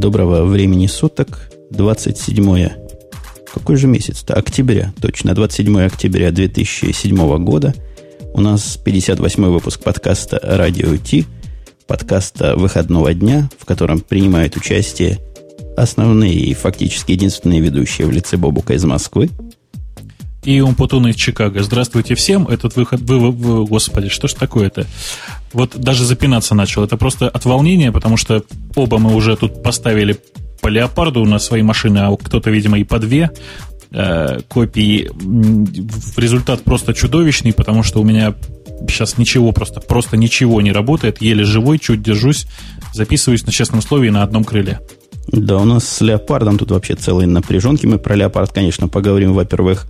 Доброго времени суток. 27 какой же месяц-то? Октября, точно, 27 октября 2007 года. У нас 58 выпуск подкаста «Радио Ти», подкаста выходного дня, в котором принимают участие основные и фактически единственные ведущие в лице Бобука из Москвы. И Умпутун из Чикаго. Здравствуйте всем. Этот выход... Вы, вы, господи, что ж такое-то? Вот даже запинаться начал. Это просто от волнения, потому что оба мы уже тут поставили по леопарду на свои машины, а кто-то, видимо, и по две э, копии. Результат просто чудовищный, потому что у меня сейчас ничего просто, просто ничего не работает. Еле живой, чуть держусь, записываюсь на честном слове на одном крыле. Да, у нас с леопардом тут вообще целые напряженки. Мы про леопард, конечно, поговорим во первых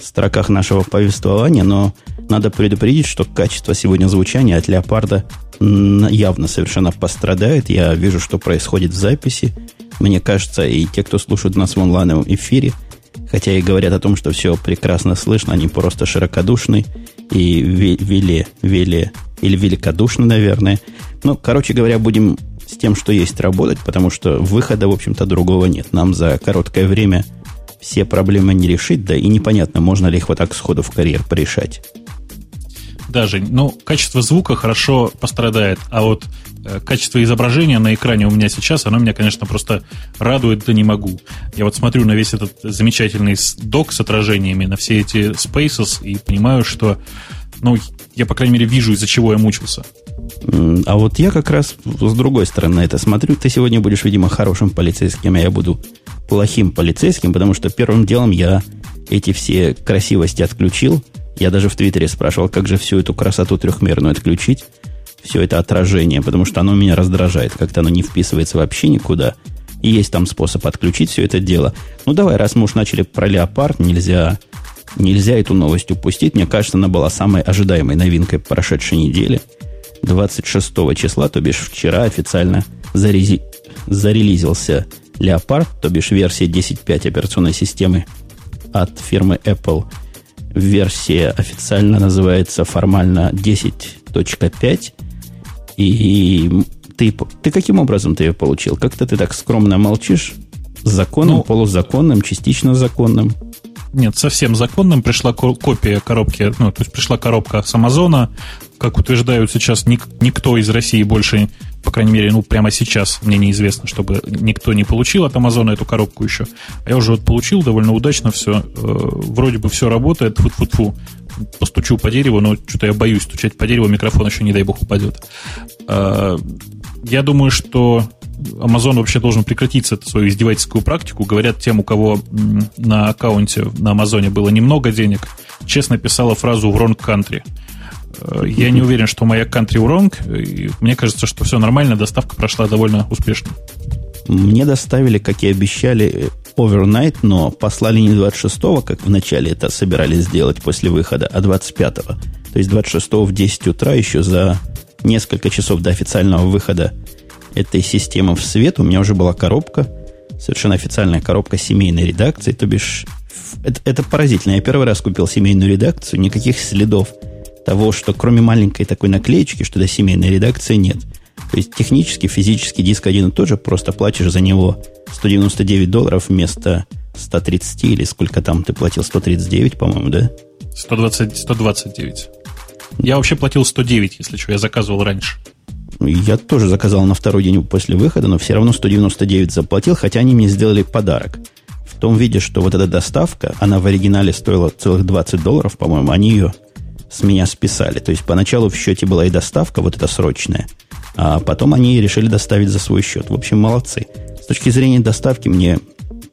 строках нашего повествования, но надо предупредить, что качество сегодня звучания от леопарда явно совершенно пострадает. Я вижу, что происходит в записи. Мне кажется, и те, кто слушают нас в онлайновом эфире, хотя и говорят о том, что все прекрасно слышно, они просто широкодушны и вели, вели, или великодушны, наверное. Ну, короче говоря, будем с тем, что есть работать, потому что выхода, в общем-то, другого нет. Нам за короткое время все проблемы не решить, да и непонятно, можно ли их вот так сходу в карьер порешать. Даже, ну, качество звука хорошо пострадает, а вот э, качество изображения на экране у меня сейчас, оно меня, конечно, просто радует, да не могу. Я вот смотрю на весь этот замечательный док с отражениями, на все эти spaces и понимаю, что, ну, я, по крайней мере, вижу, из-за чего я мучился. А вот я как раз с другой стороны на это смотрю. Ты сегодня будешь, видимо, хорошим полицейским, а я буду плохим полицейским, потому что первым делом я эти все красивости отключил. Я даже в Твиттере спрашивал, как же всю эту красоту трехмерную отключить, все это отражение, потому что оно меня раздражает, как-то оно не вписывается вообще никуда. И есть там способ отключить все это дело. Ну давай, раз мы уж начали про леопард, нельзя, нельзя эту новость упустить. Мне кажется, она была самой ожидаемой новинкой прошедшей недели. 26 числа, то бишь вчера официально зарези, зарелизился Leopard, то бишь версия 10.5 операционной системы от фирмы Apple. Версия официально называется формально 10.5. И ты, ты каким образом ты ее получил? Как-то ты так скромно молчишь? Законным, ну, полузаконным, частично законным? Нет, совсем законным. Пришла копия коробки, ну, то есть пришла коробка с Амазона. Как утверждают сейчас, ник- никто из России больше по крайней мере, ну, прямо сейчас мне неизвестно, чтобы никто не получил от Амазона эту коробку еще. А я уже вот получил довольно удачно все. Э, вроде бы все работает, фу фу фу Постучу по дереву, но что-то я боюсь стучать по дереву, микрофон еще, не дай бог, упадет. Э, я думаю, что Amazon вообще должен прекратить свою издевательскую практику. Говорят, тем, у кого на аккаунте на Амазоне было немного денег, честно писала фразу в wrong country. Э, я не уверен, что моя country wrong. Мне кажется, что все нормально, доставка прошла довольно успешно. Мне доставили, как и обещали, overnight, но послали не 26-го, как вначале это собирались сделать после выхода, а 25-го. То есть 26-го в 10 утра еще за несколько часов до официального выхода этой системы в свет у меня уже была коробка, совершенно официальная коробка семейной редакции, то бишь это, это поразительно. Я первый раз купил семейную редакцию, никаких следов того, что кроме маленькой такой наклеечки, что до семейной редакции нет. То есть технически, физически диск один и тот же, просто платишь за него 199 долларов вместо 130 или сколько там ты платил, 139, по-моему, да? 120, 129. Я вообще платил 109, если что, я заказывал раньше. Я тоже заказал на второй день после выхода, но все равно 199 заплатил, хотя они мне сделали подарок. В том виде, что вот эта доставка, она в оригинале стоила целых 20 долларов, по-моему, они ее с меня списали. То есть поначалу в счете была и доставка, вот эта срочная, а потом они решили доставить за свой счет. В общем, молодцы. С точки зрения доставки мне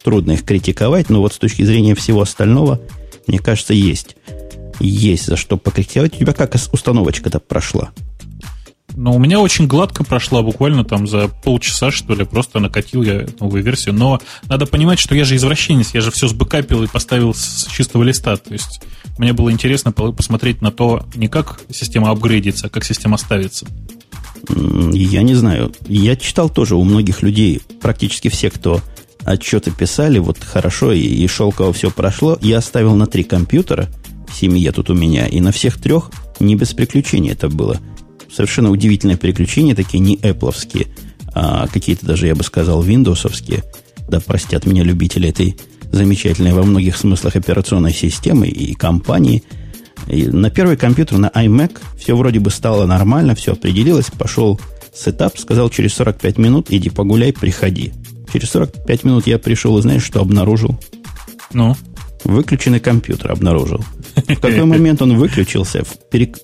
трудно их критиковать, но вот с точки зрения всего остального, мне кажется, есть. Есть за что покритиковать. У тебя как установочка-то прошла? Ну, у меня очень гладко прошла, буквально там за полчаса, что ли, просто накатил я новую версию. Но надо понимать, что я же извращенец, я же все сбэкапил и поставил с чистого листа. То есть мне было интересно посмотреть на то, не как система апгрейдится, а как система ставится. Я не знаю. Я читал тоже у многих людей, практически все, кто отчеты писали, вот хорошо, и, и шелково все прошло. Я оставил на три компьютера в семье тут у меня, и на всех трех не без приключений это было. Совершенно удивительное приключение, такие не эпловские, а какие-то даже, я бы сказал, виндовсовские, да простят меня любители этой замечательной во многих смыслах операционной системы и компании. И на первый компьютер, на iMac, все вроде бы стало нормально, все определилось, пошел сетап, сказал через 45 минут, иди погуляй, приходи. Через 45 минут я пришел и знаешь, что обнаружил? Ну? Выключенный компьютер обнаружил. В какой момент он выключился?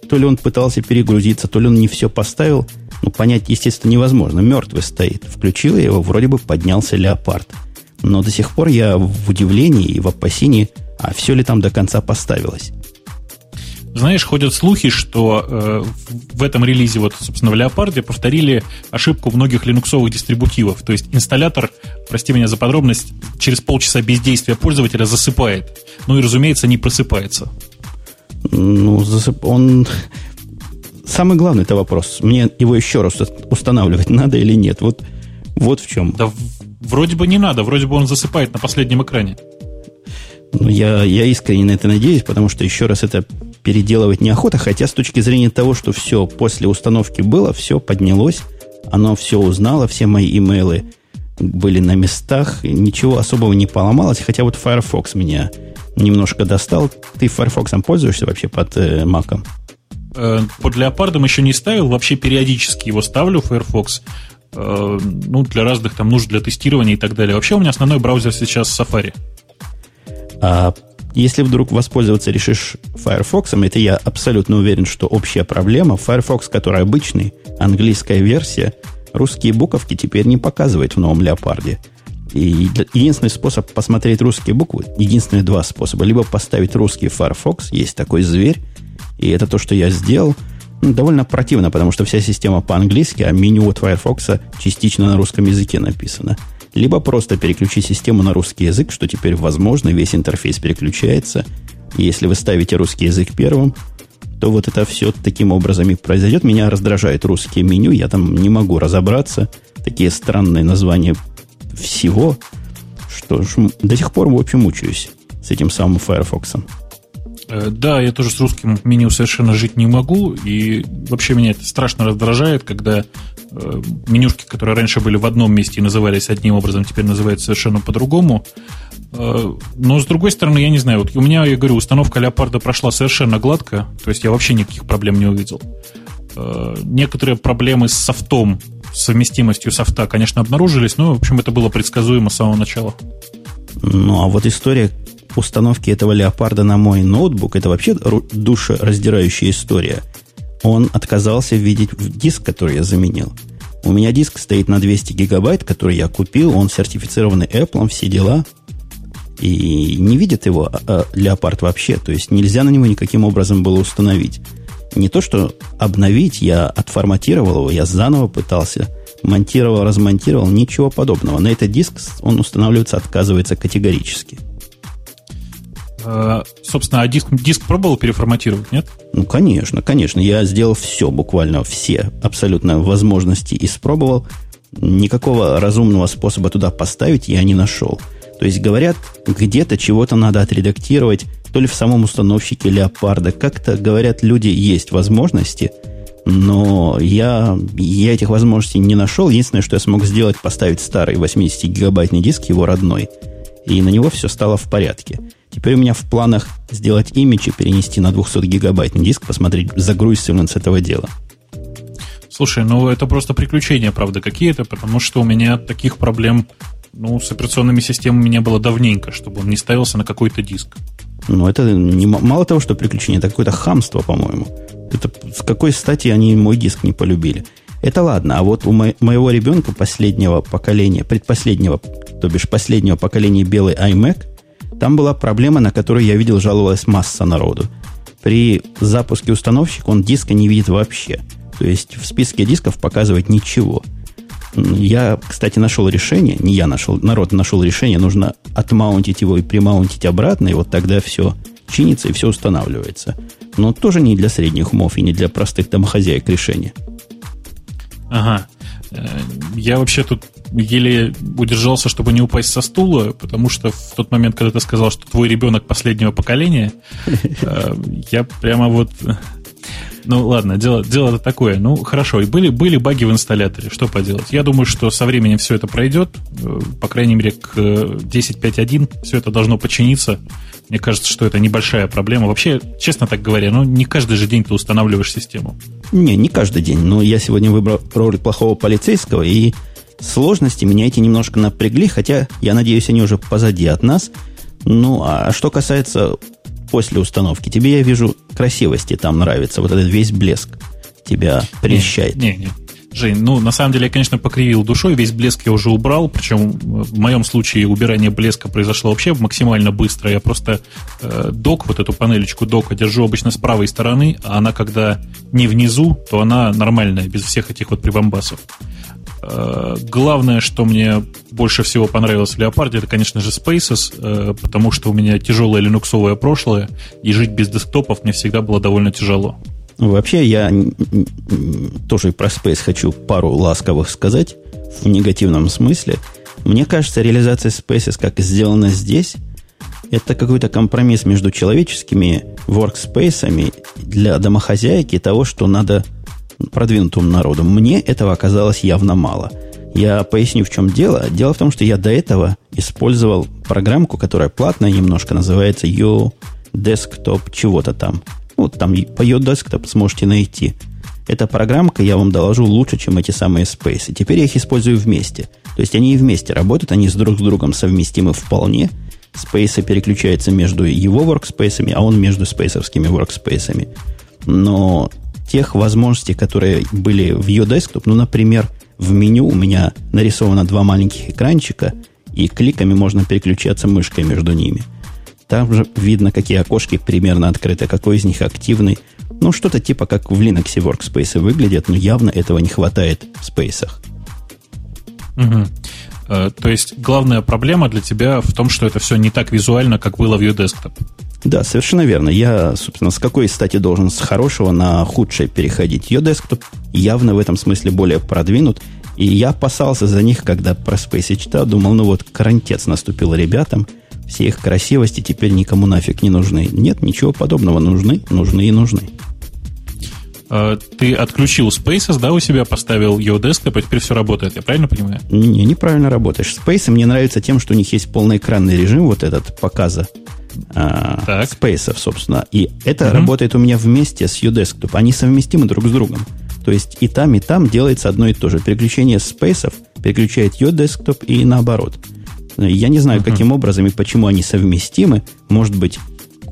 То ли он пытался перегрузиться, то ли он не все поставил. Ну, понять, естественно, невозможно. Мертвый стоит. Включил я его, вроде бы поднялся леопард. Но до сих пор я в удивлении и в опасении, а все ли там до конца поставилось. Знаешь, ходят слухи, что э, в этом релизе, вот, собственно, в Леопарде повторили ошибку многих линуксовых дистрибутивов. То есть инсталлятор, прости меня за подробность, через полчаса бездействия пользователя засыпает. Ну и, разумеется, не просыпается. Ну, засып... он... Самый главный это вопрос. Мне его еще раз устанавливать надо или нет? Вот, вот в чем. Да вроде бы не надо, вроде бы он засыпает на последнем экране. Ну, я, я искренне на это надеюсь, потому что еще раз это переделывать неохота, хотя с точки зрения того, что все после установки было, все поднялось, оно все узнало, все мои имейлы были на местах, ничего особого не поломалось, хотя вот Firefox меня немножко достал. Ты Firefox пользуешься вообще под э, Mac? Э, под леопардом еще не ставил, вообще периодически его ставлю, Firefox, э, ну, для разных там нужд, для тестирования и так далее. Вообще у меня основной браузер сейчас Safari. А если вдруг воспользоваться решишь Firefox, это я абсолютно уверен, что общая проблема. Firefox, который обычный, английская версия, русские буковки теперь не показывает в новом Леопарде. И единственный способ посмотреть русские буквы, единственные два способа, либо поставить русский Firefox, есть такой зверь, и это то, что я сделал, ну, довольно противно, потому что вся система по-английски, а меню от Firefox частично на русском языке написано – либо просто переключить систему на русский язык, что теперь возможно, весь интерфейс переключается. Если вы ставите русский язык первым, то вот это все таким образом и произойдет. Меня раздражает русские меню, я там не могу разобраться. Такие странные названия всего, что ж, до сих пор, в общем, мучаюсь с этим самым Firefox. Э, да, я тоже с русским меню совершенно жить не могу, и вообще меня это страшно раздражает, когда э, менюшки, которые раньше были в одном месте и назывались одним образом, теперь называются совершенно по-другому. Э, но, с другой стороны, я не знаю, вот у меня, я говорю, установка Леопарда прошла совершенно гладко, то есть я вообще никаких проблем не увидел. Некоторые проблемы с софтом, с совместимостью софта, конечно, обнаружились, но, в общем, это было предсказуемо с самого начала. Ну, а вот история установки этого леопарда на мой ноутбук, это вообще душераздирающая история. Он отказался видеть диск, который я заменил. У меня диск стоит на 200 гигабайт, который я купил, он сертифицированный Apple, все дела. И не видит его а, а, леопард вообще, то есть нельзя на него никаким образом было установить. Не то, что обновить, я отформатировал его, я заново пытался, монтировал, размонтировал, ничего подобного. На этот диск он устанавливаться отказывается категорически. Э, собственно, а диск, диск пробовал переформатировать, нет? Ну, конечно, конечно. Я сделал все, буквально все абсолютно возможности испробовал. Никакого разумного способа туда поставить я не нашел. То есть, говорят, где-то чего-то надо отредактировать, то ли в самом установщике леопарда. Как-то, говорят, люди, есть возможности, но я, я этих возможностей не нашел. Единственное, что я смог сделать, поставить старый 80-гигабайтный диск, его родной, и на него все стало в порядке. Теперь у меня в планах сделать имидж и перенести на 200-гигабайтный диск, посмотреть, загрузится ли он с этого дела. Слушай, ну это просто приключения, правда, какие-то, потому что у меня таких проблем ну, с операционными системами не было давненько, чтобы он не ставился на какой-то диск. Ну, это не, мало того, что приключение, это какое-то хамство, по-моему. Это с какой стати они мой диск не полюбили? Это ладно, а вот у мо- моего ребенка последнего поколения, предпоследнего, то бишь последнего поколения белый iMac, там была проблема, на которую я видел, жаловалась масса народу. При запуске установщика он диска не видит вообще. То есть в списке дисков показывает ничего. Я, кстати, нашел решение, не я нашел, народ нашел решение, нужно отмаунтить его и примаунтить обратно, и вот тогда все чинится и все устанавливается. Но тоже не для средних умов и не для простых домохозяек решение. Ага. Э, я вообще тут еле удержался, чтобы не упасть со стула, потому что в тот момент, когда ты сказал, что твой ребенок последнего поколения, э, я прямо вот Ну ладно, дело, дело такое. Ну хорошо, и были, были баги в инсталляторе, что поделать. Я думаю, что со временем все это пройдет. Э, по крайней мере, к 10.5.1 все это должно починиться. Мне кажется, что это небольшая проблема. Вообще, честно так говоря, ну не каждый же день ты устанавливаешь систему. Не, не каждый день. Но я сегодня выбрал роль плохого полицейского, и сложности меня эти немножко напрягли, хотя, я надеюсь, они уже позади от нас. Ну, а что касается после установки, тебе, я вижу, красивости там нравится, вот этот весь блеск тебя прельщает. Не, не, не. Жень, ну, на самом деле, я, конечно, покривил душой, весь блеск я уже убрал, причем в моем случае убирание блеска произошло вообще максимально быстро. Я просто э, док, вот эту панелечку дока держу обычно с правой стороны, а она, когда не внизу, то она нормальная, без всех этих вот прибамбасов. Э, главное, что мне больше всего понравилось в Леопарде, это, конечно же, Spaces, э, потому что у меня тяжелое линуксовое прошлое, и жить без десктопов мне всегда было довольно тяжело. Вообще, я тоже про Space хочу пару ласковых сказать в негативном смысле. Мне кажется, реализация Spaces, как сделана здесь, это какой-то компромисс между человеческими workspace для домохозяйки того, что надо продвинутому народу. Мне этого оказалось явно мало. Я поясню, в чем дело. Дело в том, что я до этого использовал программку, которая платная немножко, называется Yo Desktop чего-то там. Вот там по Yo Desktop сможете найти. Эта программка, я вам доложу, лучше, чем эти самые Space. Теперь я их использую вместе. То есть они и вместе работают, они с друг с другом совместимы вполне. Space переключается между его workspace, а он между спейсовскими workspace. Но тех возможностей, которые были в ее desktop. Ну, например, в меню у меня нарисовано два маленьких экранчика, и кликами можно переключаться мышкой между ними. Там же видно, какие окошки примерно открыты, какой из них активный. Ну, что-то типа как в Linux Workspace выглядят, но явно этого не хватает в спейсах. Угу. То есть главная проблема для тебя в том, что это все не так визуально, как было в ее desktop. Да, совершенно верно. Я, собственно, с какой стати должен с хорошего на худшее переходить? Ее десктоп явно в этом смысле более продвинут. И я опасался за них, когда про Space читал. Думал, ну вот, карантец наступил ребятам. Все их красивости теперь никому нафиг не нужны. Нет, ничего подобного. Нужны, нужны и нужны. А, ты отключил Spaces, да, у себя поставил его десктоп, и теперь все работает, я правильно понимаю? Не, неправильно работаешь. Space мне нравится тем, что у них есть полноэкранный режим, вот этот показа а, спейсов, собственно. И это угу. работает у меня вместе с UDesktop. Они совместимы друг с другом. То есть и там, и там делается одно и то же. Переключение спейсов переключает UDesktop и наоборот. Я не знаю, uh каким образом и почему они совместимы. Может быть,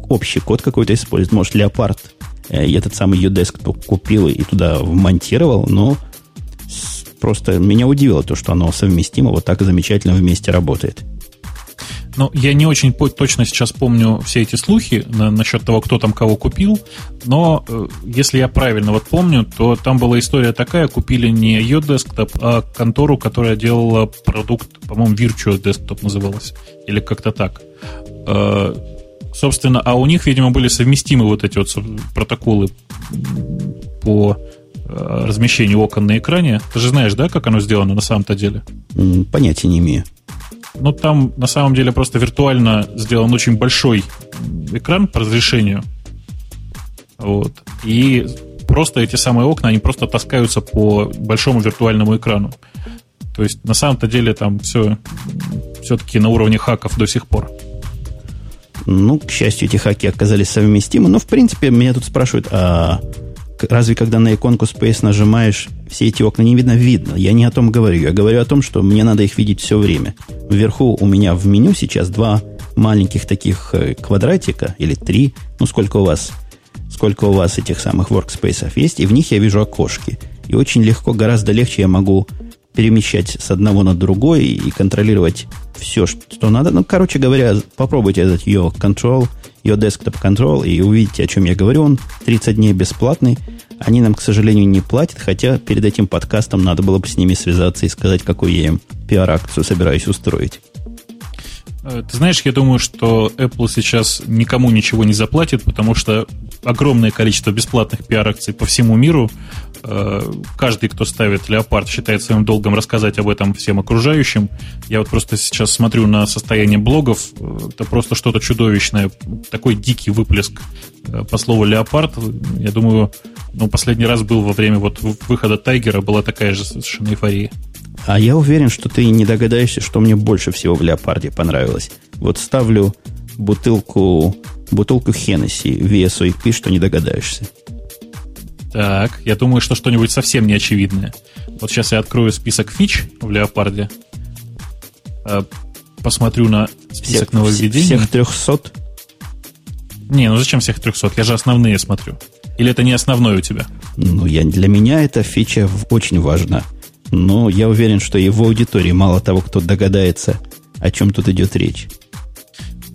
общий код какой-то использует. Может, Leopard э, этот самый UDesktop купил и туда вмонтировал, но просто меня удивило то, что оно совместимо, вот так замечательно вместе работает. Ну, я не очень точно сейчас помню все эти слухи на, насчет того, кто там кого купил, но э, если я правильно вот помню, то там была история такая, купили не ее десктоп, а контору, которая делала продукт, по-моему, Virtual Desktop называлась, или как-то так. Э, собственно, а у них, видимо, были совместимы вот эти вот протоколы по э, размещению окон на экране. Ты же знаешь, да, как оно сделано на самом-то деле? Понятия не имею. Ну, там на самом деле просто виртуально сделан очень большой экран по разрешению. Вот. И просто эти самые окна, они просто таскаются по большому виртуальному экрану. То есть на самом-то деле там все все-таки на уровне хаков до сих пор. Ну, к счастью, эти хаки оказались совместимы. Но, в принципе, меня тут спрашивают, а разве когда на иконку Space нажимаешь, все эти окна не видно? Видно. Я не о том говорю. Я говорю о том, что мне надо их видеть все время. Вверху у меня в меню сейчас два маленьких таких э, квадратика, или три, ну, сколько у вас, сколько у вас этих самых workspace есть, и в них я вижу окошки. И очень легко, гораздо легче я могу перемещать с одного на другой и контролировать все, что надо. Ну, короче говоря, попробуйте этот ее control, ее desktop control и увидите, о чем я говорю. Он 30 дней бесплатный. Они нам, к сожалению, не платят, хотя перед этим подкастом надо было бы с ними связаться и сказать, какую я им пиар-акцию собираюсь устроить. Э, ты знаешь, я думаю, что Apple сейчас никому ничего не заплатит, потому что огромное количество бесплатных пиар-акций по всему миру. Э, каждый, кто ставит Леопард, считает своим долгом рассказать об этом всем окружающим. Я вот просто сейчас смотрю на состояние блогов. Э, это просто что-то чудовищное. Такой дикий выплеск по слову Леопард. Я думаю, Ну, последний раз был во время вот выхода Тайгера, была такая же совершенно эйфория. А я уверен, что ты не догадаешься, что мне больше всего в Леопарде понравилось. Вот ставлю бутылку, бутылку Хеннесси в VSOP, что не догадаешься. Так, я думаю, что что-нибудь совсем неочевидное. Вот сейчас я открою список фич в Леопарде. Э, посмотрю на список всех, нововведений. Всех 300? Не, ну зачем всех 300? Я же основные смотрю. Или это не основной у тебя? Ну, я, для меня эта фича очень важна. Но я уверен, что и в аудитории мало того, кто догадается, о чем тут идет речь.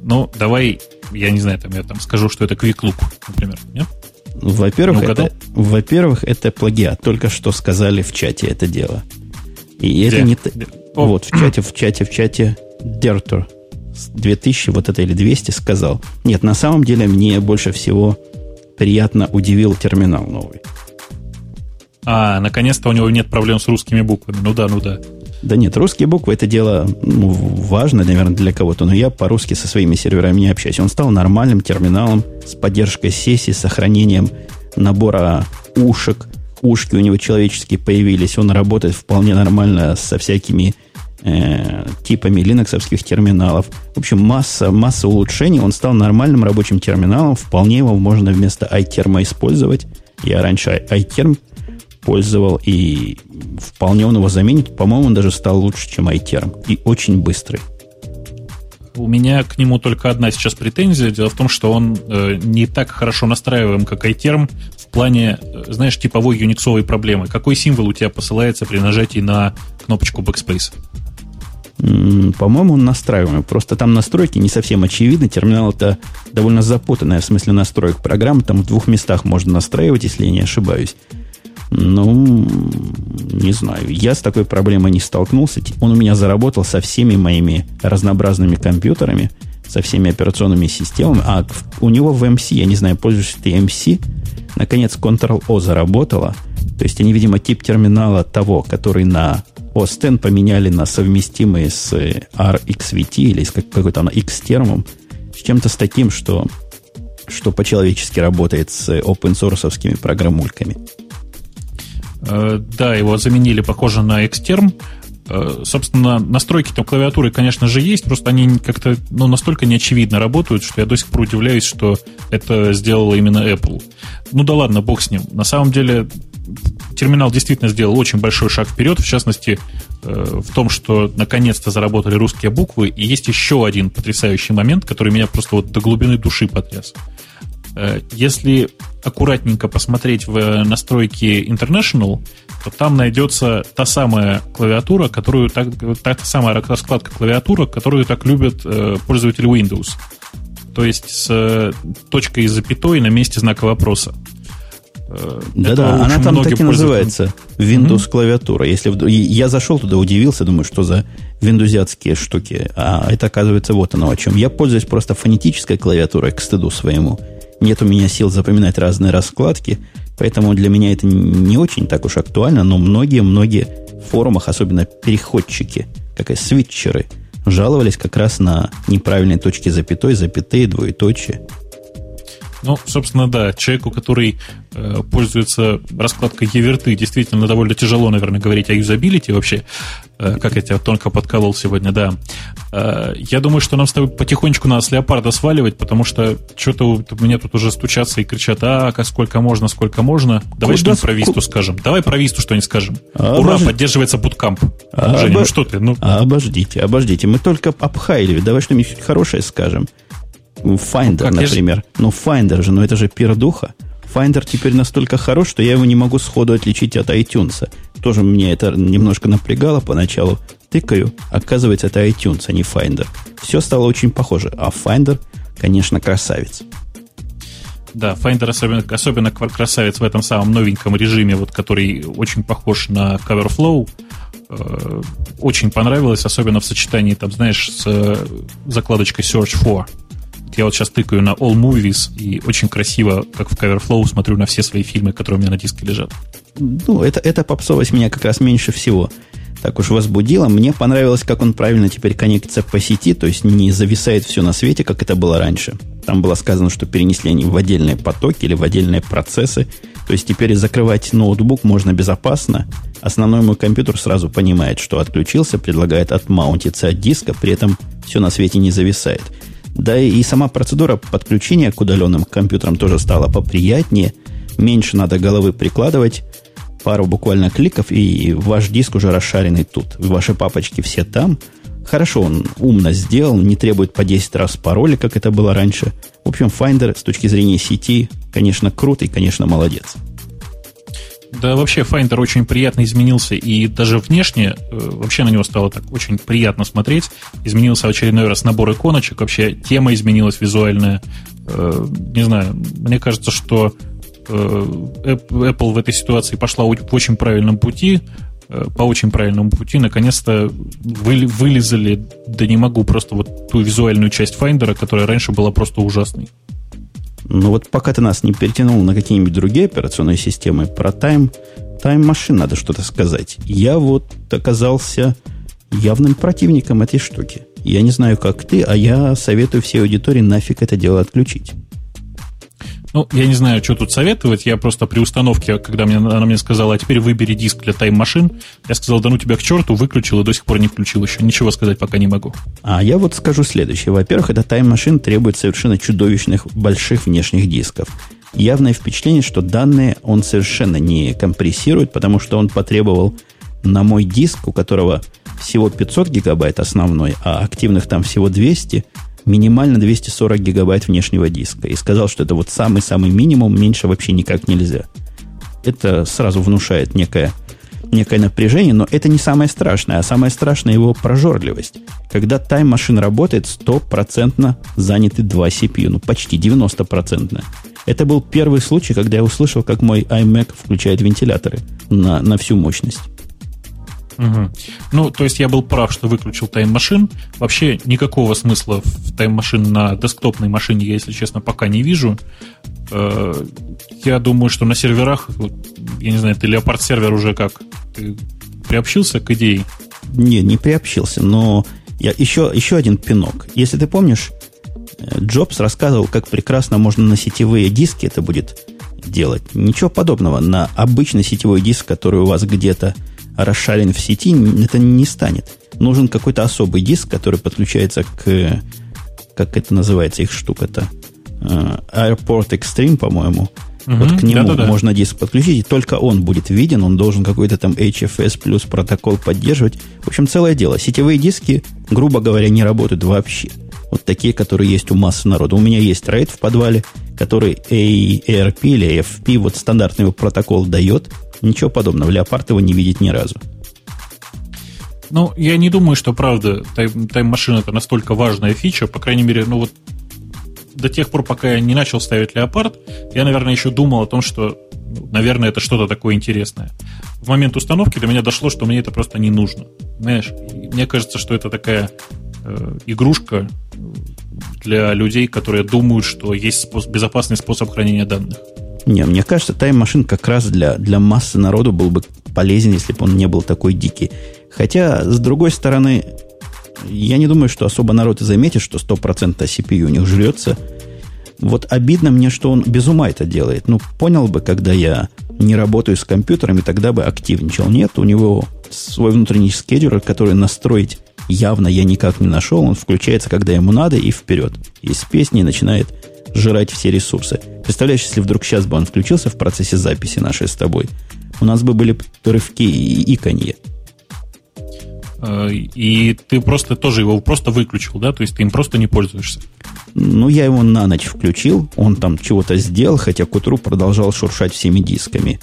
Ну, давай, я не знаю, там я там скажу, что это Quick Look, например, нет? Во-первых, это, во-первых, это плагиат. Только что сказали в чате это дело. И Где? это не... О. Вот, в чате, в чате, в чате Дертер 2000, вот это или 200 сказал. Нет, на самом деле мне больше всего приятно удивил терминал новый. А, наконец-то у него нет проблем с русскими буквами. Ну да, ну да. Да нет, русские буквы это дело ну, важно, наверное, для кого-то, но я по-русски со своими серверами не общаюсь. Он стал нормальным терминалом с поддержкой сессии, сохранением набора ушек. Ушки у него человеческие появились. Он работает вполне нормально со всякими э, типами линоксовских терминалов. В общем, масса, масса улучшений. Он стал нормальным рабочим терминалом. Вполне его можно вместо iTerm использовать. Я раньше iTerm пользовал, и вполне он его заменит. По-моему, он даже стал лучше, чем iTerm. И очень быстрый. У меня к нему только одна сейчас претензия. Дело в том, что он э, не так хорошо настраиваем, как iTerm, в плане, э, знаешь, типовой юниксовой проблемы. Какой символ у тебя посылается при нажатии на кнопочку Backspace? По-моему, он настраиваемый. Просто там настройки не совсем очевидны. Терминал это довольно запутанная в смысле настроек программы. Там в двух местах можно настраивать, если я не ошибаюсь. Ну, не знаю. Я с такой проблемой не столкнулся. Он у меня заработал со всеми моими разнообразными компьютерами, со всеми операционными системами. А у него в MC, я не знаю, пользуешься ты MC, наконец Ctrl-O заработала. То есть они, видимо, тип терминала того, который на OS X поменяли на совместимый с RXVT или с какой-то на X-термом, с чем-то с таким, что, что по-человечески работает с open source программульками. Э, да, его заменили, похоже, на Xterm. Э, собственно, настройки там клавиатуры, конечно же, есть, просто они как-то ну, настолько неочевидно работают, что я до сих пор удивляюсь, что это сделала именно Apple. Ну да ладно, бог с ним. На самом деле, терминал действительно сделал очень большой шаг вперед, в частности, э, в том, что наконец-то заработали русские буквы, и есть еще один потрясающий момент, который меня просто вот до глубины души потряс. Э, если аккуратненько посмотреть в настройки International, то там найдется та самая клавиатура, которую так, та, самая раскладка клавиатура, которую так любят э, пользователи Windows. То есть с э, точкой и запятой на месте знака вопроса. Да-да, она там так и называется. Windows клавиатура. Если я зашел туда, удивился, думаю, что за виндузятские штуки. А это оказывается вот оно о чем. Я пользуюсь просто фонетической клавиатурой к стыду своему нет у меня сил запоминать разные раскладки, поэтому для меня это не очень так уж актуально, но многие-многие в форумах, особенно переходчики, как и свитчеры, жаловались как раз на неправильные точки запятой, запятые, двоеточие. Ну, собственно, да, человеку, который э, пользуется раскладкой Еверты, действительно довольно тяжело, наверное, говорить о юзабилити вообще, э, как я тебя тонко подколол сегодня, да. Э, я думаю, что нам с тобой потихонечку надо с леопарда сваливать, потому что что-то мне тут уже стучатся и кричат, а, сколько можно, сколько можно. Давай что-нибудь про Висту скажем. Давай про Висту что-нибудь скажем. А, Ура, обож... поддерживается буткамп. А, Женя, ну что ты? Ну... А, обождите, обождите. Мы только обхайли. Давай что-нибудь хорошее скажем. Finder, ну, например. Же... Ну, Finder же, ну это же пердуха. Finder теперь настолько хорош, что я его не могу сходу отличить от iTunes. Тоже мне это немножко напрягало поначалу. Тыкаю, оказывается, это iTunes, а не Finder. Все стало очень похоже. А Finder, конечно, красавец. Да, Finder особенно, особенно красавец в этом самом новеньком режиме, вот, который очень похож на CoverFlow. Э, очень понравилось, особенно в сочетании, там, знаешь, с э, закладочкой Search for. Я вот сейчас тыкаю на All Movies и очень красиво, как в Coverflow, смотрю на все свои фильмы, которые у меня на диске лежат. Ну, это, эта попсовость меня как раз меньше всего так уж возбудила. Мне понравилось, как он правильно теперь коннектится по сети, то есть не зависает все на свете, как это было раньше. Там было сказано, что перенесли они в отдельные потоки или в отдельные процессы. То есть теперь закрывать ноутбук можно безопасно. Основной мой компьютер сразу понимает, что отключился, предлагает отмаунтиться от диска, при этом все на свете не зависает. Да и сама процедура подключения к удаленным компьютерам тоже стала поприятнее. Меньше надо головы прикладывать. Пару буквально кликов, и ваш диск уже расшаренный тут. Ваши папочки все там. Хорошо, он умно сделал, не требует по 10 раз пароля, как это было раньше. В общем, Finder с точки зрения сети, конечно, крут конечно, молодец. Да, вообще Finder очень приятно изменился, и даже внешне э, вообще на него стало так очень приятно смотреть. Изменился очередной раз набор иконочек, вообще тема изменилась визуальная. Э, не знаю, мне кажется, что э, Apple в этой ситуации пошла в очень правильном пути, по очень правильному пути, наконец-то вы, вылезали, да не могу, просто вот ту визуальную часть Finder, которая раньше была просто ужасной. Но вот пока ты нас не перетянул на какие-нибудь другие операционные системы, про Time Machine надо что-то сказать. Я вот оказался явным противником этой штуки. Я не знаю, как ты, а я советую всей аудитории нафиг это дело отключить. Ну, я не знаю, что тут советовать. Я просто при установке, когда мне, она мне сказала, а теперь выбери диск для тайм-машин, я сказал, да ну тебя к черту, выключил и до сих пор не включил еще. Ничего сказать пока не могу. А я вот скажу следующее. Во-первых, это тайм-машин требует совершенно чудовищных больших внешних дисков. Явное впечатление, что данные он совершенно не компрессирует, потому что он потребовал на мой диск, у которого всего 500 гигабайт основной, а активных там всего 200, минимально 240 гигабайт внешнего диска. И сказал, что это вот самый-самый минимум, меньше вообще никак нельзя. Это сразу внушает некое, некое напряжение, но это не самое страшное, а самое страшное его прожорливость. Когда тайм-машин работает, стопроцентно заняты два CPU, ну почти 90%. Это был первый случай, когда я услышал, как мой iMac включает вентиляторы на, на всю мощность. Угу. Ну, то есть я был прав, что выключил тайм-машин. Вообще никакого смысла в тайм-машин на десктопной машине я, если честно, пока не вижу. Э, я думаю, что на серверах, я не знаю, ты Leopard сервер уже как? Ты приобщился к идее? Не, не приобщился, но я, еще, еще один пинок. Если ты помнишь, э, Джобс рассказывал, как прекрасно можно на сетевые диски это будет делать. Ничего подобного. На обычный сетевой диск, который у вас где-то расшарен в сети, это не станет. Нужен какой-то особый диск, который подключается к, как это называется их штука-то, э, Airport Extreme, по-моему. Угу, вот к нему да-да-да. можно диск подключить, и только он будет виден, он должен какой-то там HFS плюс протокол поддерживать. В общем, целое дело. Сетевые диски, грубо говоря, не работают вообще. Вот такие, которые есть у массы народа. У меня есть RAID в подвале, который ARP или AFP, вот стандартный протокол дает, Ничего подобного. Леопард его не видит ни разу. Ну, я не думаю, что правда тайм-машина это настолько важная фича. По крайней мере, ну вот до тех пор, пока я не начал ставить леопард, я, наверное, еще думал о том, что, ну, наверное, это что-то такое интересное. В момент установки до меня дошло, что мне это просто не нужно. Знаешь, мне кажется, что это такая э, игрушка для людей, которые думают, что есть способ, безопасный способ хранения данных. Не, мне кажется, тайм-машин как раз для, для массы народу был бы полезен, если бы он не был такой дикий. Хотя, с другой стороны, я не думаю, что особо народ и заметит, что 100% CPU у них жрется. Вот обидно мне, что он без ума это делает. Ну, понял бы, когда я не работаю с компьютерами, тогда бы активничал. Нет, у него свой внутренний скедулер, который настроить явно я никак не нашел. Он включается, когда ему надо, и вперед. Из песни начинает жрать все ресурсы. Представляешь, если вдруг сейчас бы он включился в процессе записи нашей с тобой, у нас бы были рывки и иконье. Э, и ты просто тоже его просто выключил, да? То есть ты им просто не пользуешься? Ну, я его на ночь включил, он там чего-то сделал, хотя к утру продолжал шуршать всеми дисками.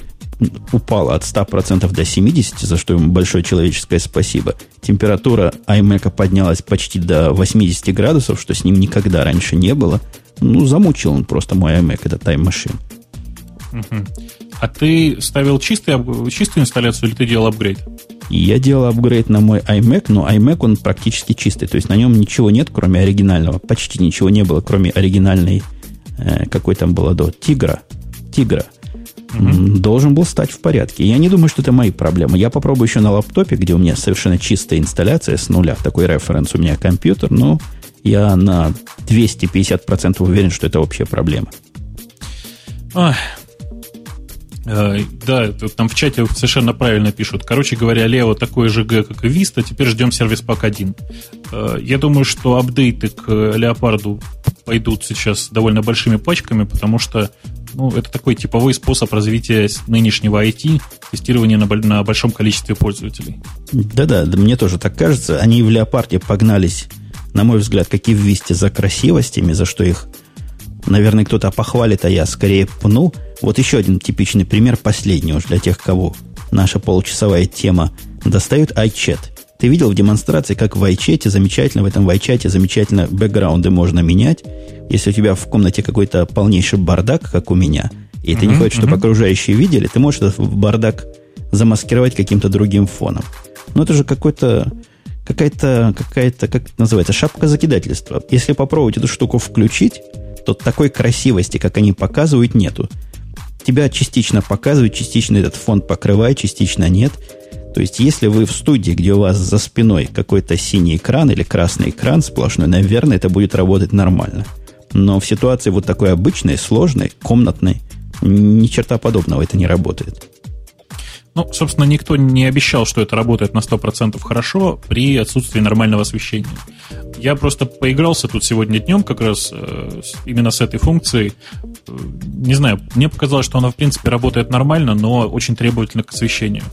Упало от 100% до 70%, за что ему большое человеческое спасибо. Температура iMac поднялась почти до 80 градусов, что с ним никогда раньше не было. Ну, замучил он просто мой iMac, это Time Machine. Угу. А ты ставил чистый, чистую инсталляцию или ты делал апгрейд? Я делал апгрейд на мой iMac, но iMac он практически чистый. То есть на нем ничего нет, кроме оригинального. Почти ничего не было, кроме оригинальной, э, какой там было до, Тигра. Тигра. Угу. Должен был стать в порядке. Я не думаю, что это мои проблемы. Я попробую еще на лаптопе, где у меня совершенно чистая инсталляция с нуля. Такой референс у меня компьютер, но я на 250% уверен, что это общая проблема. Ой. Э, да, там в чате совершенно правильно пишут. Короче говоря, Лео такой же Г, как и Vista, теперь ждем сервис пак 1. Э, я думаю, что апдейты к Леопарду пойдут сейчас довольно большими пачками, потому что ну, это такой типовой способ развития нынешнего IT, тестирования на, на большом количестве пользователей. Да-да, мне тоже так кажется. Они в Леопарде погнались, на мой взгляд, как и в Висте, за красивостями, за что их Наверное, кто-то похвалит, а я скорее пну. Вот еще один типичный пример, последний уж для тех, кого наша получасовая тема достают iChat. Ты видел в демонстрации, как в iChat замечательно, в этом iChat замечательно бэкграунды можно менять. Если у тебя в комнате какой-то полнейший бардак, как у меня, и ты mm-hmm, не хочешь, чтобы mm-hmm. окружающие видели, ты можешь этот бардак замаскировать каким-то другим фоном. Но это же какой-то какая-то, какая-то, как это называется, шапка закидательства. Если попробовать эту штуку включить, то такой красивости, как они показывают, нету. Тебя частично показывают, частично этот фонд покрывает, частично нет. То есть, если вы в студии, где у вас за спиной какой-то синий экран или красный экран сплошной, наверное, это будет работать нормально. Но в ситуации вот такой обычной, сложной, комнатной, ни черта подобного это не работает. Ну, собственно, никто не обещал, что это работает на 100% хорошо при отсутствии нормального освещения. Я просто поигрался тут сегодня днем как раз э, именно с этой функцией. Э, не знаю, мне показалось, что она в принципе работает нормально, но очень требовательна к освещению.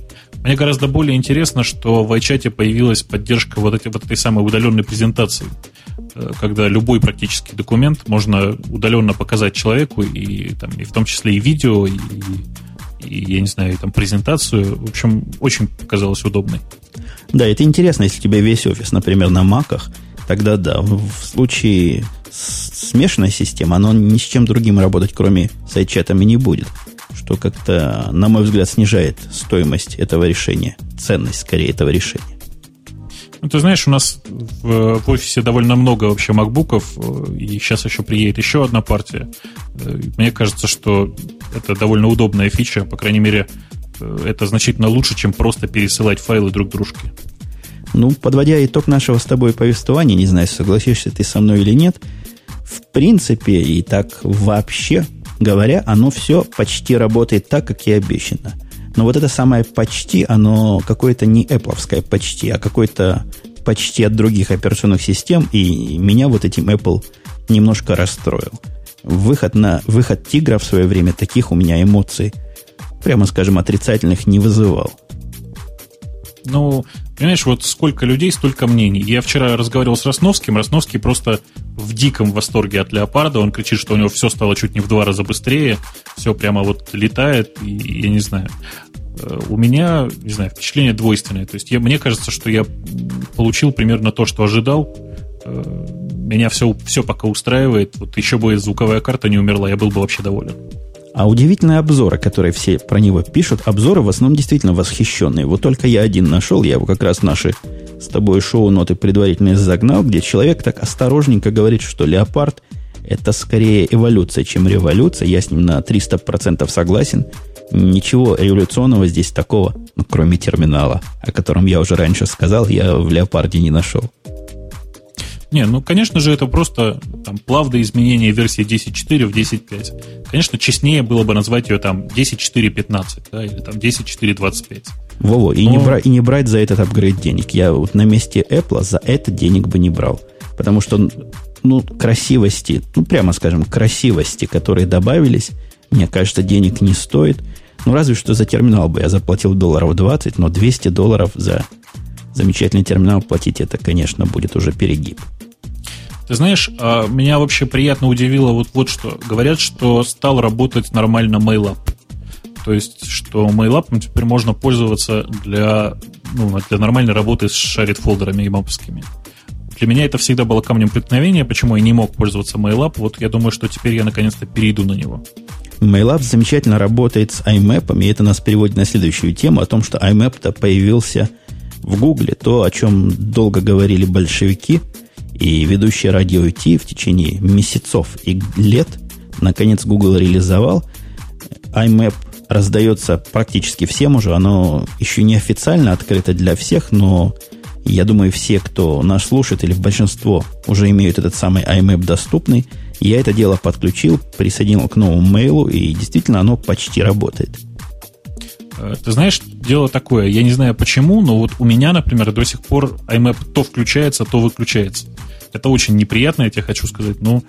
Мне гораздо более интересно, что в iChat появилась поддержка вот, этой, вот этой самой удаленной презентации, э, когда любой практически документ можно удаленно показать человеку, и, там, и в том числе и видео, и, и, я не знаю, там презентацию. В общем, очень показалось удобной. Да, это интересно, если у тебя весь офис, например, на маках, тогда да, в случае смешанной системы, оно ни с чем другим работать, кроме сайт-чатами, не будет. Что как-то, на мой взгляд, снижает стоимость этого решения, ценность, скорее, этого решения. Ну, ты знаешь, у нас в, в офисе довольно много вообще макбуков, э, и сейчас еще приедет еще одна партия. Э, мне кажется, что это довольно удобная фича, по крайней мере, э, это значительно лучше, чем просто пересылать файлы друг дружке. Ну, подводя итог нашего с тобой повествования, не знаю, согласишься ты со мной или нет, в принципе и так вообще говоря, оно все почти работает так, как и обещано – но вот это самое почти, оно какое-то не Apple почти, а какое-то почти от других операционных систем, и меня вот этим Apple немножко расстроил. Выход на выход тигра в свое время таких у меня эмоций, прямо скажем, отрицательных не вызывал. Ну, понимаешь, вот сколько людей, столько мнений. Я вчера разговаривал с Росновским, Росновский просто в диком восторге от Леопарда, он кричит, что у него все стало чуть не в два раза быстрее, все прямо вот летает, и я не знаю. Э, у меня, не знаю, впечатление двойственное. То есть я, мне кажется, что я получил примерно то, что ожидал. Э, меня все, все пока устраивает. Вот еще бы звуковая карта не умерла, я был бы вообще доволен. А удивительные обзоры, которые все про него пишут, обзоры в основном действительно восхищенные. Вот только я один нашел, я его как раз наши с тобой шоу-ноты предварительно загнал, где человек так осторожненько говорит, что леопард это скорее эволюция, чем революция. Я с ним на 300% согласен. Ничего революционного здесь такого, ну, кроме терминала, о котором я уже раньше сказал, я в Леопарде не нашел. Не, ну, конечно же, это просто там, плавное изменение версии 10.4 в 10.5. Конечно, честнее было бы назвать ее там 10.4.15, да, или там 10.4.25. Во-во, и, не бра- и не брать за этот апгрейд денег. Я вот на месте Apple за это денег бы не брал. Потому что, ну, красивости, ну, прямо скажем, красивости, которые добавились, мне кажется, денег не стоит. Ну, разве что за терминал бы я заплатил долларов 20, но 200 долларов за замечательный терминал платить, это, конечно, будет уже перегиб. Ты знаешь, а, меня вообще приятно удивило вот, вот что. Говорят, что стал работать нормально MailUp. То есть, что MailUp теперь можно пользоваться для, ну, для нормальной работы с шарит фолдерами и маповскими. Для меня это всегда было камнем преткновения, почему я не мог пользоваться MailUp. Вот я думаю, что теперь я наконец-то перейду на него. MailUp замечательно работает с IMAP, и это нас переводит на следующую тему о том, что IMAP-то появился в Гугле, то, о чем долго говорили большевики и ведущие радио IT в течение месяцев и лет, наконец Google реализовал. IMAP раздается практически всем уже, оно еще не официально открыто для всех, но я думаю, все, кто нас слушает, или большинство уже имеют этот самый IMAP доступный – я это дело подключил, присоединил к новому мейлу, и действительно оно почти работает. Э, ты знаешь, дело такое, я не знаю почему, но вот у меня, например, до сих пор IMAP то включается, то выключается. Это очень неприятно, я тебе хочу сказать. Ну,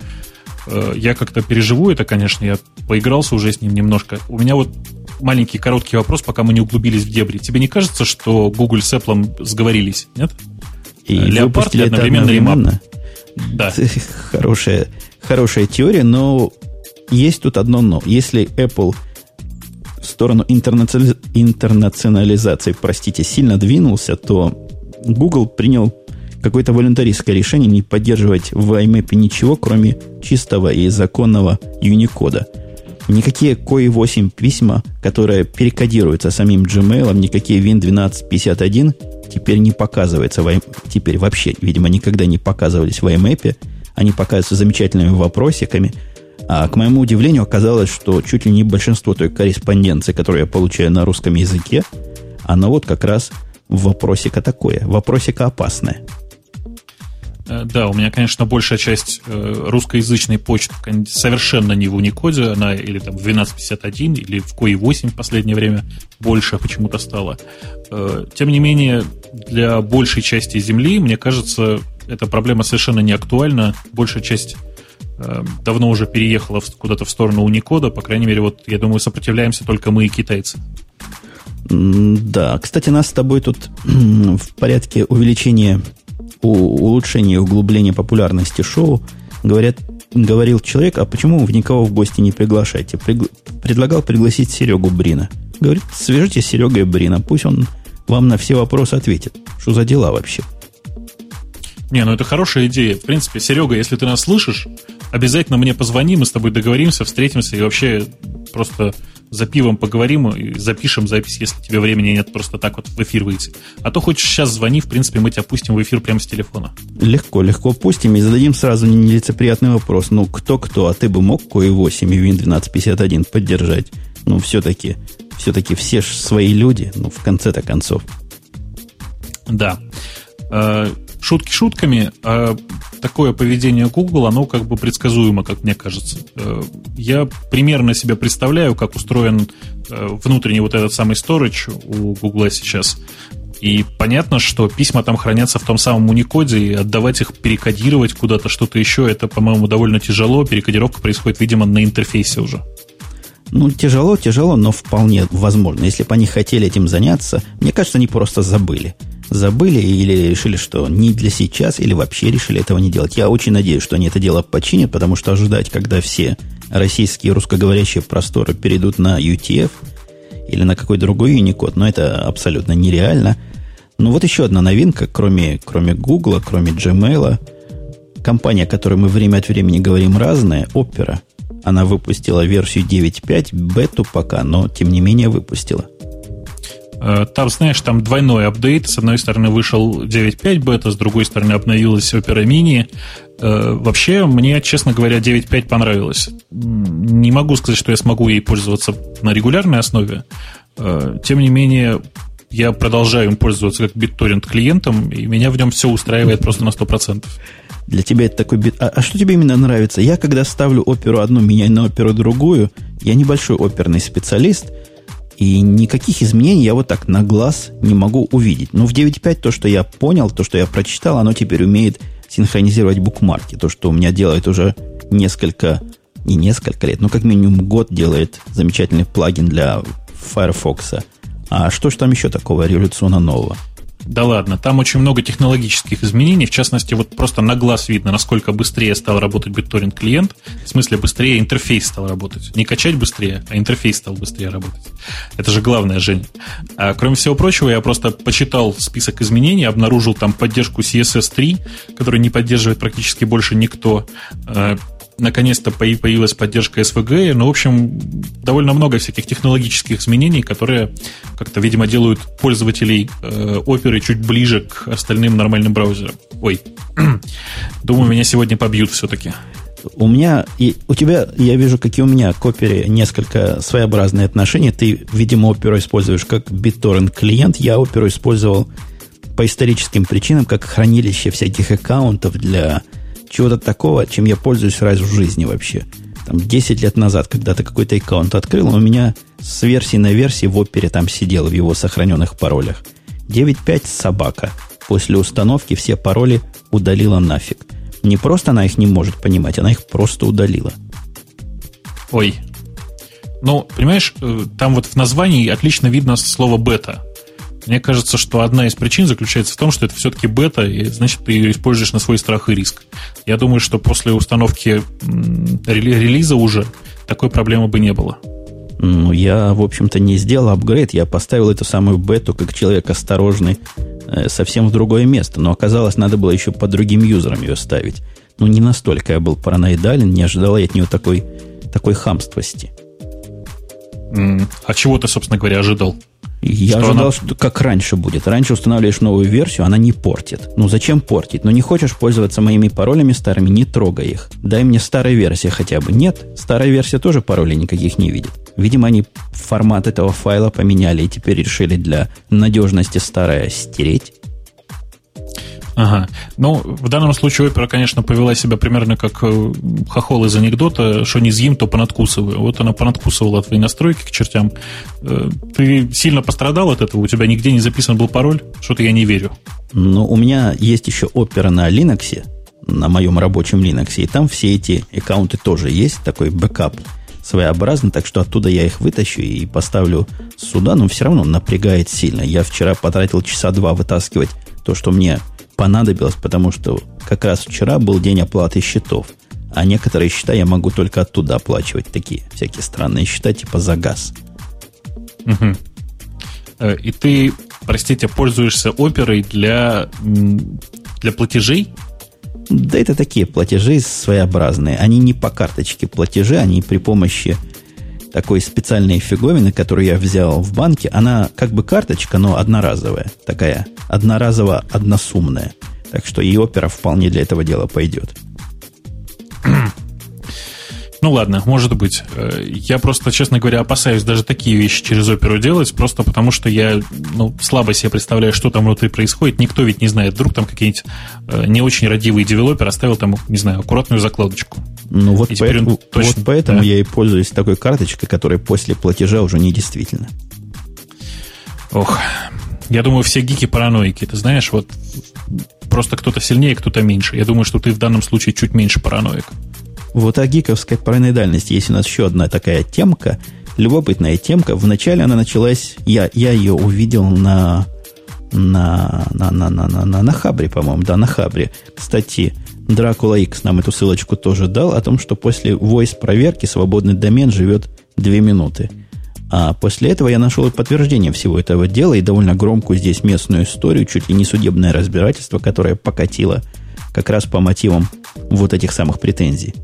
э, я как-то переживу это, конечно, я поигрался уже с ним немножко. У меня вот маленький короткий вопрос, пока мы не углубились в дебри. Тебе не кажется, что Google с Apple сговорились, нет? И Леопард или одновременно, одновременно? Да. Хорошая, хорошая теория, но есть тут одно но. Если Apple в сторону интернационализации, простите, сильно двинулся, то Google принял какое-то волонтаристское решение не поддерживать в IMAP ничего, кроме чистого и законного Unicode. Никакие COI-8 письма, которые перекодируются самим Gmail, никакие Win1251 теперь не показываются. В, теперь вообще, видимо, никогда не показывались в IMAP. Они показываются замечательными вопросиками. А к моему удивлению оказалось, что чуть ли не большинство той корреспонденции, которую я получаю на русском языке, она вот как раз вопросика такое, вопросика опасное. Э, да, у меня, конечно, большая часть э, русскоязычной почты совершенно не в Unicode, она или там в 1251, или в COI 8 в последнее время больше почему-то стало. Э, тем не менее, для большей части Земли, мне кажется, эта проблема совершенно не актуальна. Большая часть давно уже переехала куда-то в сторону Unicode, по крайней мере, вот, я думаю, сопротивляемся только мы и китайцы. Да, кстати, нас с тобой тут в порядке увеличения улучшения и углубления популярности шоу говорят, говорил человек, а почему вы никого в гости не приглашаете? Пригла- предлагал пригласить Серегу Брина. Говорит, свяжите с Серегой Брина, пусть он вам на все вопросы ответит. Что за дела вообще? Не, ну это хорошая идея. В принципе, Серега, если ты нас слышишь, обязательно мне позвони, мы с тобой договоримся, встретимся и вообще просто за пивом поговорим и запишем запись, если тебе времени нет просто так вот в эфир выйти. А то хочешь сейчас звони, в принципе, мы тебя пустим в эфир прямо с телефона. Легко, легко пустим и зададим сразу нелицеприятный вопрос. Ну, кто-кто, а ты бы мог кое 8 и Win 1251 поддержать? Ну, все-таки, все-таки все же свои люди, ну, в конце-то концов. Да. Шутки шутками, а такое поведение Google, оно как бы предсказуемо, как мне кажется. Э, я примерно себе представляю, как устроен э, внутренний вот этот самый storage у Google сейчас. И понятно, что письма там хранятся в том самом Unicode, и отдавать их, перекодировать куда-то, что-то еще, это, по-моему, довольно тяжело. Перекодировка происходит, видимо, на интерфейсе уже. Ну, тяжело, тяжело, но вполне возможно. Если бы они хотели этим заняться, мне кажется, они просто забыли забыли или решили, что не для сейчас, или вообще решили этого не делать. Я очень надеюсь, что они это дело починят, потому что ожидать, когда все российские русскоговорящие просторы перейдут на UTF или на какой-то другой Unicode, но это абсолютно нереально. Ну вот еще одна новинка, кроме, кроме Google, кроме Gmail, компания, о которой мы время от времени говорим разная, Opera, она выпустила версию 9.5, бету пока, но тем не менее выпустила – там, знаешь, там двойной апдейт. С одной стороны вышел 9.5 бета, с другой стороны обновилась Opera Mini. Э, вообще, мне, честно говоря, 9.5 понравилось. Не могу сказать, что я смогу ей пользоваться на регулярной основе. Э, тем не менее, я продолжаю им пользоваться как BitTorrent клиентом, и меня в нем все устраивает просто на 100%. Для тебя это такой бит... А, а что тебе именно нравится? Я, когда ставлю оперу одну, меняю на оперу другую, я небольшой оперный специалист – и никаких изменений я вот так на глаз не могу увидеть. Но в 9.5 то, что я понял, то, что я прочитал, оно теперь умеет синхронизировать букмарки. То, что у меня делает уже несколько, не несколько лет, но как минимум год делает замечательный плагин для Firefox. А что же там еще такого революционно нового? Да ладно, там очень много технологических изменений, в частности, вот просто на глаз видно, насколько быстрее стал работать BitTorrent клиент, в смысле быстрее интерфейс стал работать. Не качать быстрее, а интерфейс стал быстрее работать. Это же главное, Жень. А кроме всего прочего, я просто почитал список изменений, обнаружил там поддержку CSS 3, который не поддерживает практически больше никто а, наконец-то появилась поддержка SVG, ну, в общем, довольно много всяких технологических изменений, которые как-то, видимо, делают пользователей э, оперы чуть ближе к остальным нормальным браузерам. Ой, думаю, меня сегодня побьют все-таки. У меня и у тебя, я вижу, какие у меня к опере несколько своеобразные отношения. Ты, видимо, оперу используешь как BitTorrent клиент. Я оперу использовал по историческим причинам, как хранилище всяких аккаунтов для чего-то такого, чем я пользуюсь раз в жизни вообще. там, 10 лет назад, когда ты какой-то аккаунт открыл, у меня с версии на версии в опере там сидел в его сохраненных паролях. 9.5 собака. После установки все пароли удалила нафиг. Не просто она их не может понимать, она их просто удалила. Ой. Ну, понимаешь, э, там вот в названии отлично видно слово бета. Мне кажется, что одна из причин заключается в том, что это все-таки бета, и значит, ты ее используешь на свой страх и риск. Я думаю, что после установки релиза уже такой проблемы бы не было. Ну, я, в общем-то, не сделал апгрейд, я поставил эту самую бету как человек осторожный э, совсем в другое место, но оказалось, надо было еще по другим юзерам ее ставить. Ну, не настолько я был параноидален, не ожидал я от нее такой, такой хамствости. А чего ты, собственно говоря, ожидал? Я что ожидал, она... что как раньше будет. Раньше устанавливаешь новую версию, она не портит. Ну зачем портить? Ну не хочешь пользоваться моими паролями старыми, не трогай их. Дай мне старая версия хотя бы. Нет, старая версия тоже паролей никаких не видит. Видимо, они формат этого файла поменяли и теперь решили для надежности старое стереть. Ага. Ну, в данном случае опера, конечно, повела себя примерно как э, хохол из анекдота, что не съем, то понадкусываю. Вот она понадкусывала твои настройки к чертям. Э, ты сильно пострадал от этого? У тебя нигде не записан был пароль? Что-то я не верю. Ну, у меня есть еще опера на Linux, на моем рабочем Linux, и там все эти аккаунты тоже есть, такой бэкап своеобразный, так что оттуда я их вытащу и поставлю сюда, но все равно напрягает сильно. Я вчера потратил часа два вытаскивать то, что мне понадобилось, потому что как раз вчера был день оплаты счетов. А некоторые счета я могу только оттуда оплачивать. Такие всякие странные счета, типа за газ. Угу. И ты, простите, пользуешься оперой для, для платежей? Да это такие платежи своеобразные. Они не по карточке платежи, они при помощи такой специальной фиговины, которую я взял в банке. Она как бы карточка, но одноразовая. Такая одноразово односумная. Так что и опера вполне для этого дела пойдет. Ну ладно, может быть. Э, я просто, честно говоря, опасаюсь даже такие вещи через оперу делать, просто потому что я ну, слабо себе представляю, что там внутри происходит. Никто ведь не знает. Вдруг там какие-нибудь э, не очень родивый девелопер оставил там, не знаю, аккуратную закладочку. Ну вот, по, он точно, вот поэтому да? я и пользуюсь такой карточкой, которая после платежа уже не действительно. Ох, я думаю, все гики параноики. Ты знаешь, вот просто кто-то сильнее, кто-то меньше. Я думаю, что ты в данном случае чуть меньше параноик. Вот о гиковской параноидальности есть у нас еще одна такая темка, любопытная темка. Вначале она началась, я, я ее увидел на, на, на, на, на, на, на, на Хабре, по-моему, да, на Хабре. Кстати, Дракула X нам эту ссылочку тоже дал о том, что после voice проверки свободный домен живет 2 минуты. А после этого я нашел подтверждение всего этого дела и довольно громкую здесь местную историю, чуть ли не судебное разбирательство, которое покатило как раз по мотивам вот этих самых претензий.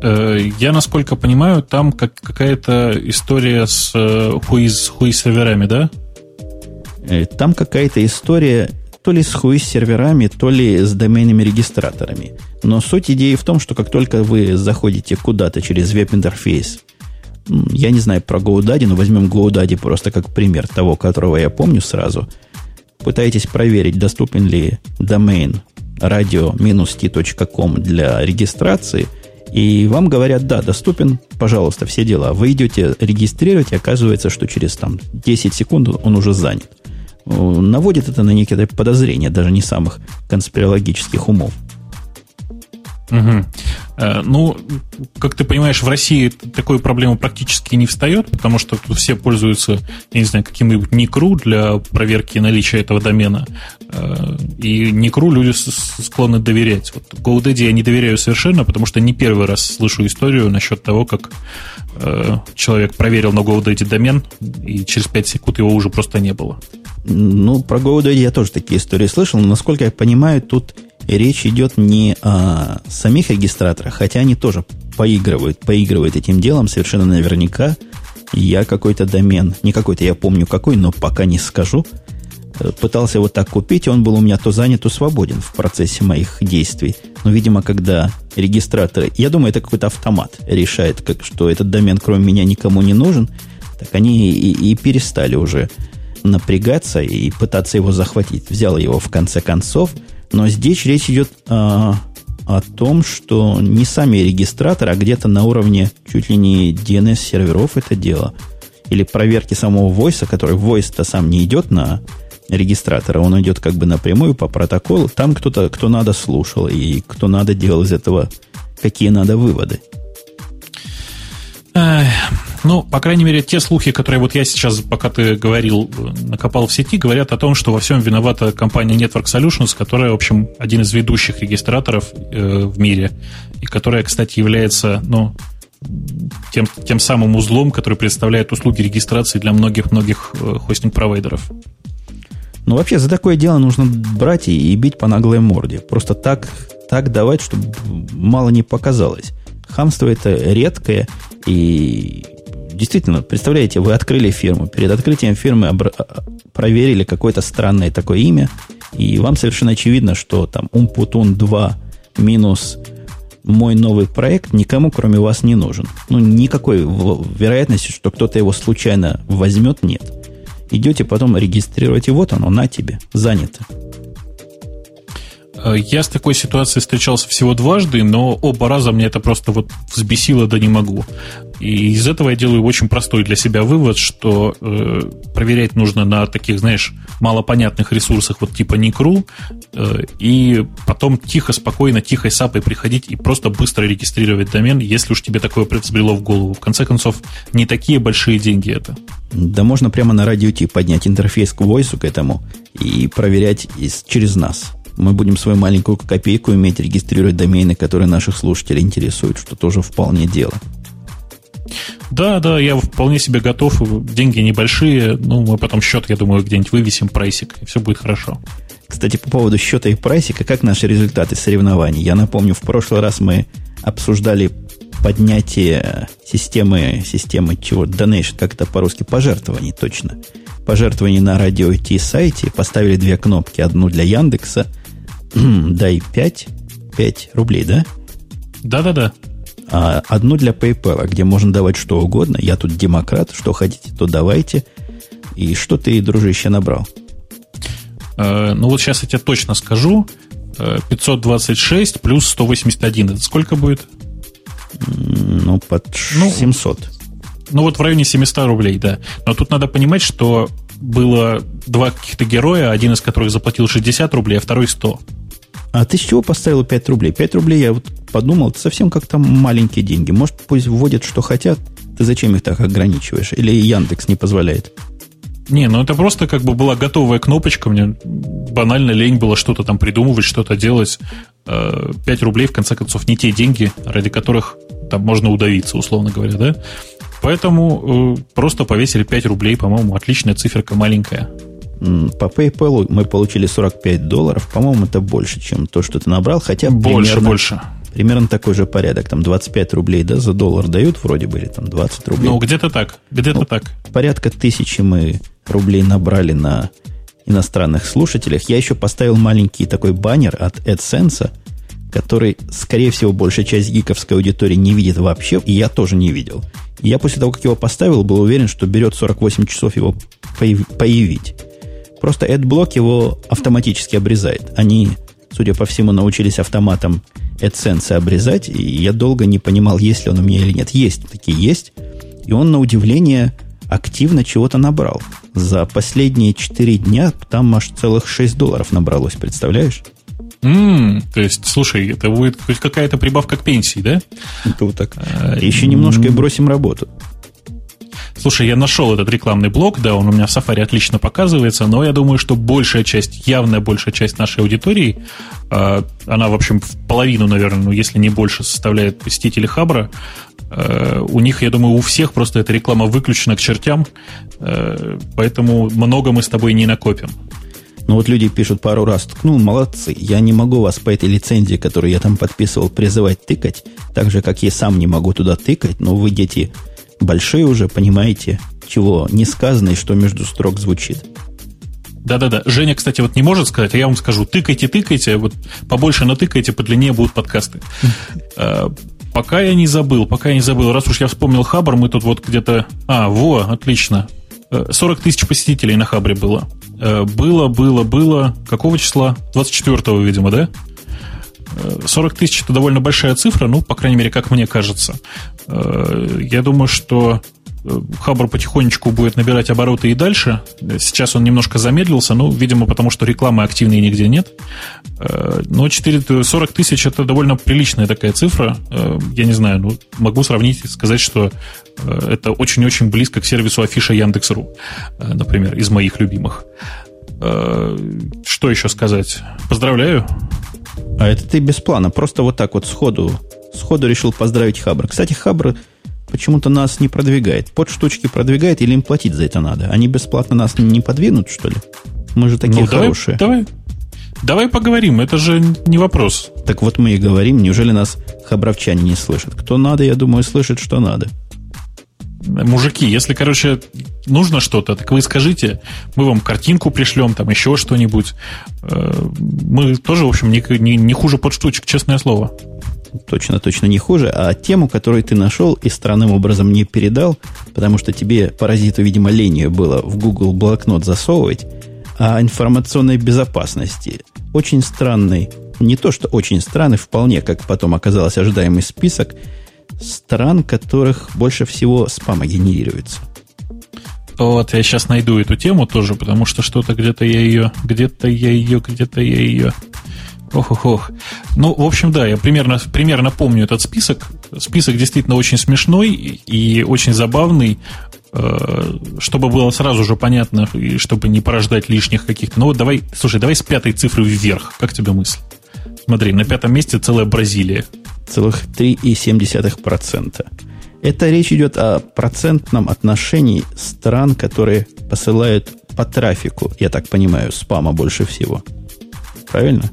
Э, я, насколько понимаю, там как, какая-то история с хуиз, хуиз серверами, да? Э, там какая-то история то ли с хуиз серверами, то ли с доменными регистраторами. Но суть идеи в том, что как только вы заходите куда-то через веб-интерфейс, я не знаю про GoDaddy, но возьмем GoDaddy просто как пример того, которого я помню сразу, пытаетесь проверить, доступен ли домен radio-t.com для регистрации – и вам говорят, да, доступен, пожалуйста, все дела. Вы идете регистрировать, и оказывается, что через там, 10 секунд он уже занят. Наводит это на некие подозрения, даже не самых конспирологических умов. Угу. Ну, как ты понимаешь, в России такой проблемы практически не встает, потому что тут все пользуются, я не знаю, каким-нибудь Никру для проверки наличия этого домена. Э, и Никру люди склонны доверять. Вот GoDaddy я не доверяю совершенно, потому что не первый раз слышу историю насчет того, как э, человек проверил на GoDaddy домен, и через 5 секунд его уже просто не было. Ну, про GoDaddy я тоже такие истории слышал, но, насколько я понимаю, тут речь идет не о самих регистраторах, хотя они тоже поигрывают, поигрывают этим делом совершенно наверняка. Я какой-то домен, не какой-то, я помню какой, но пока не скажу, э, пытался вот так купить, и он был у меня то занят, то свободен в процессе моих действий. Но, видимо, когда регистраторы, я думаю, это какой-то автомат решает, как, что этот домен кроме меня никому не нужен, так они и, и перестали уже напрягаться и пытаться его захватить. Взял его в конце концов – но здесь речь идет о, о том, что не сами регистраторы, а где-то на уровне чуть ли не DNS-серверов это дело. Или проверки самого войса, который войс-то сам не идет на регистратора, он идет как бы напрямую по протоколу. Там кто-то, кто надо, слушал, и кто надо, делал из этого какие надо выводы. Ну, по крайней мере, те слухи, которые вот я сейчас, пока ты говорил, накопал в сети, говорят о том, что во всем виновата компания Network Solutions, которая, в общем, один из ведущих регистраторов э, в мире, и которая, кстати, является, ну, тем, тем самым узлом, который представляет услуги регистрации для многих-многих э, хостинг-провайдеров. Ну, вообще, за такое дело нужно брать и, и бить по наглой морде. Просто так, так давать, чтобы мало не показалось. Хамство это редкое, и действительно, представляете, вы открыли фирму. Перед открытием фирмы а, проверили какое-то странное такое имя, и вам совершенно очевидно, что там Умпутун 2 минус мой новый проект никому, кроме вас, не нужен. Ну, никакой вероятности, что кто-то его случайно возьмет, нет. Идете потом регистрировать, и вот оно, на тебе, занято. Э, я с такой ситуацией встречался всего дважды, но оба раза мне это просто вот взбесило, да не могу. И из этого я делаю очень простой для себя вывод, что э, проверять нужно на таких, знаешь, малопонятных ресурсах вот типа Никру, э, и потом тихо, спокойно, тихой сапой приходить и просто быстро регистрировать домен, если уж тебе такое взбрело в голову. В конце концов, не такие большие деньги это. Да можно прямо на радио поднять интерфейс к войсу к этому и проверять из, через нас мы будем свою маленькую копейку иметь, регистрировать домены, которые наших слушателей интересуют, что тоже вполне дело. Да, да, я вполне себе готов. Деньги небольшие. Ну, мы потом счет, я думаю, где-нибудь вывесим, прайсик, и все будет хорошо. Кстати, по поводу счета и прайсика, как наши результаты соревнований? Я напомню, в прошлый раз мы обсуждали поднятие системы, системы чего, donation, как это по-русски, пожертвований, точно. Пожертвований на радио Ти сайте, поставили две кнопки, одну для Яндекса, дай 5, 5 рублей, да? Да-да-да. А одну для PayPal, где можно давать что угодно. Я тут демократ, что хотите, то давайте. И что ты, дружище, набрал? Э, ну вот сейчас я тебе точно скажу. 526 э, плюс 181. Это сколько будет? Ну, под ну, 700. Ну, вот в районе 700 рублей, да. Но тут надо понимать, что было два каких-то героя, один из которых заплатил 60 рублей, а второй 100. А ты с чего поставил 5 рублей? 5 рублей я вот подумал, это совсем как-то маленькие деньги. Может, пусть вводят, что хотят. Ты зачем их так ограничиваешь? Или Яндекс не позволяет? Не, ну это просто как бы была готовая кнопочка. Мне банально лень было что-то там придумывать, что-то делать. 5 э, рублей, в конце концов, не те деньги, ради которых там можно удавиться, условно говоря, да? Поэтому э, просто повесили 5 рублей, по-моему, отличная циферка маленькая. По PayPal мы получили 45 долларов. По-моему, это больше, чем то, что ты набрал. Хотя больше, примерно, больше. Примерно такой же порядок. Там 25 рублей да, за доллар дают вроде бы, или там 20 рублей. Ну, где-то так. Где-то ну, так. Порядка тысячи мы рублей набрали на иностранных слушателях. Я еще поставил маленький такой баннер от AdSense, который, скорее всего, большая часть гиковской аудитории не видит вообще, и я тоже не видел. И я после того, как его поставил, был уверен, что берет 48 часов его появить. Просто AdBlock его автоматически обрезает. Они, судя по всему, научились автоматом AdSense обрезать, и я долго не понимал, есть ли он у меня или нет. Есть, такие есть. И он, на удивление, активно чего-то набрал. За последние 4 дня там аж целых 6 долларов набралось, представляешь? Mm, то есть, слушай, это будет какая-то прибавка к пенсии, да? Это вот так. А, Еще немножко и бросим работу. Слушай, я нашел этот рекламный блок, да, он у меня в Safari отлично показывается, но я думаю, что большая часть, явная большая часть нашей аудитории, э, она, в общем, в половину, наверное, ну, если не больше, составляет посетители Хабра, э, у них, я думаю, у всех просто эта реклама выключена к чертям, э, поэтому много мы с тобой не накопим. Ну вот люди пишут пару раз, ткнул, молодцы, я не могу вас по этой лицензии, которую я там подписывал, призывать тыкать, так же, как я сам не могу туда тыкать, но вы, дети, большие уже, понимаете, чего не сказано и что между строк звучит. Да-да-да. Женя, кстати, вот не может сказать, а я вам скажу, тыкайте, тыкайте, вот побольше натыкайте, подлиннее будут подкасты. А, пока я не забыл, пока я не забыл, раз уж я вспомнил Хабр, мы тут вот где-то... А, во, отлично. 40 э, тысяч посетителей на Хабре было. Э, было, было, было. Какого числа? 24-го, видимо, да? 40 тысяч это довольно большая цифра, ну, по крайней мере, как мне кажется. Я думаю, что Хабр потихонечку будет набирать обороты и дальше. Сейчас он немножко замедлился, ну, видимо, потому что рекламы активной нигде нет. Но 4, 40 тысяч это довольно приличная такая цифра. Я не знаю, ну, могу сравнить и сказать, что это очень-очень близко к сервису Афиша Яндекс.ру, например, из моих любимых. Что еще сказать? Поздравляю. А это ты без плана, просто вот так вот сходу, сходу решил поздравить Хабр. Кстати, Хабр почему-то нас не продвигает. Под штучки продвигает или им платить за это надо? Они бесплатно нас не подвинут, что ли? Мы же такие ну, хорошие. Давай, давай, давай поговорим, это же не вопрос. Так вот мы и говорим, неужели нас хабровчане не слышат? Кто надо, я думаю, слышит, что надо мужики, если, короче, нужно что-то, так вы скажите, мы вам картинку пришлем, там еще что-нибудь. Э, мы тоже, в общем, не, не, не хуже подштучек, честное слово. Точно, точно не хуже. А тему, которую ты нашел и странным образом не передал, потому что тебе, паразиту, видимо, ленью было в Google блокнот засовывать, о информационной безопасности. Очень странный, не то что очень странный, вполне, как потом оказалось, ожидаемый список – стран, которых больше всего спама генерируется. Вот, я сейчас найду эту тему тоже, потому что что-то где-то я ее, где-то я ее, где-то я ее. Ох, ох, ох. Ну, в общем, да, я примерно, примерно помню этот список. Список действительно очень смешной и очень забавный, э, чтобы было сразу же понятно, и чтобы не порождать лишних каких-то. Ну вот давай, слушай, давай с пятой цифры вверх. Как тебе мысль? Смотри, на пятом месте целая Бразилия 3,7%. Это речь идет о процентном отношении стран, которые посылают по трафику, я так понимаю, спама больше всего. Правильно?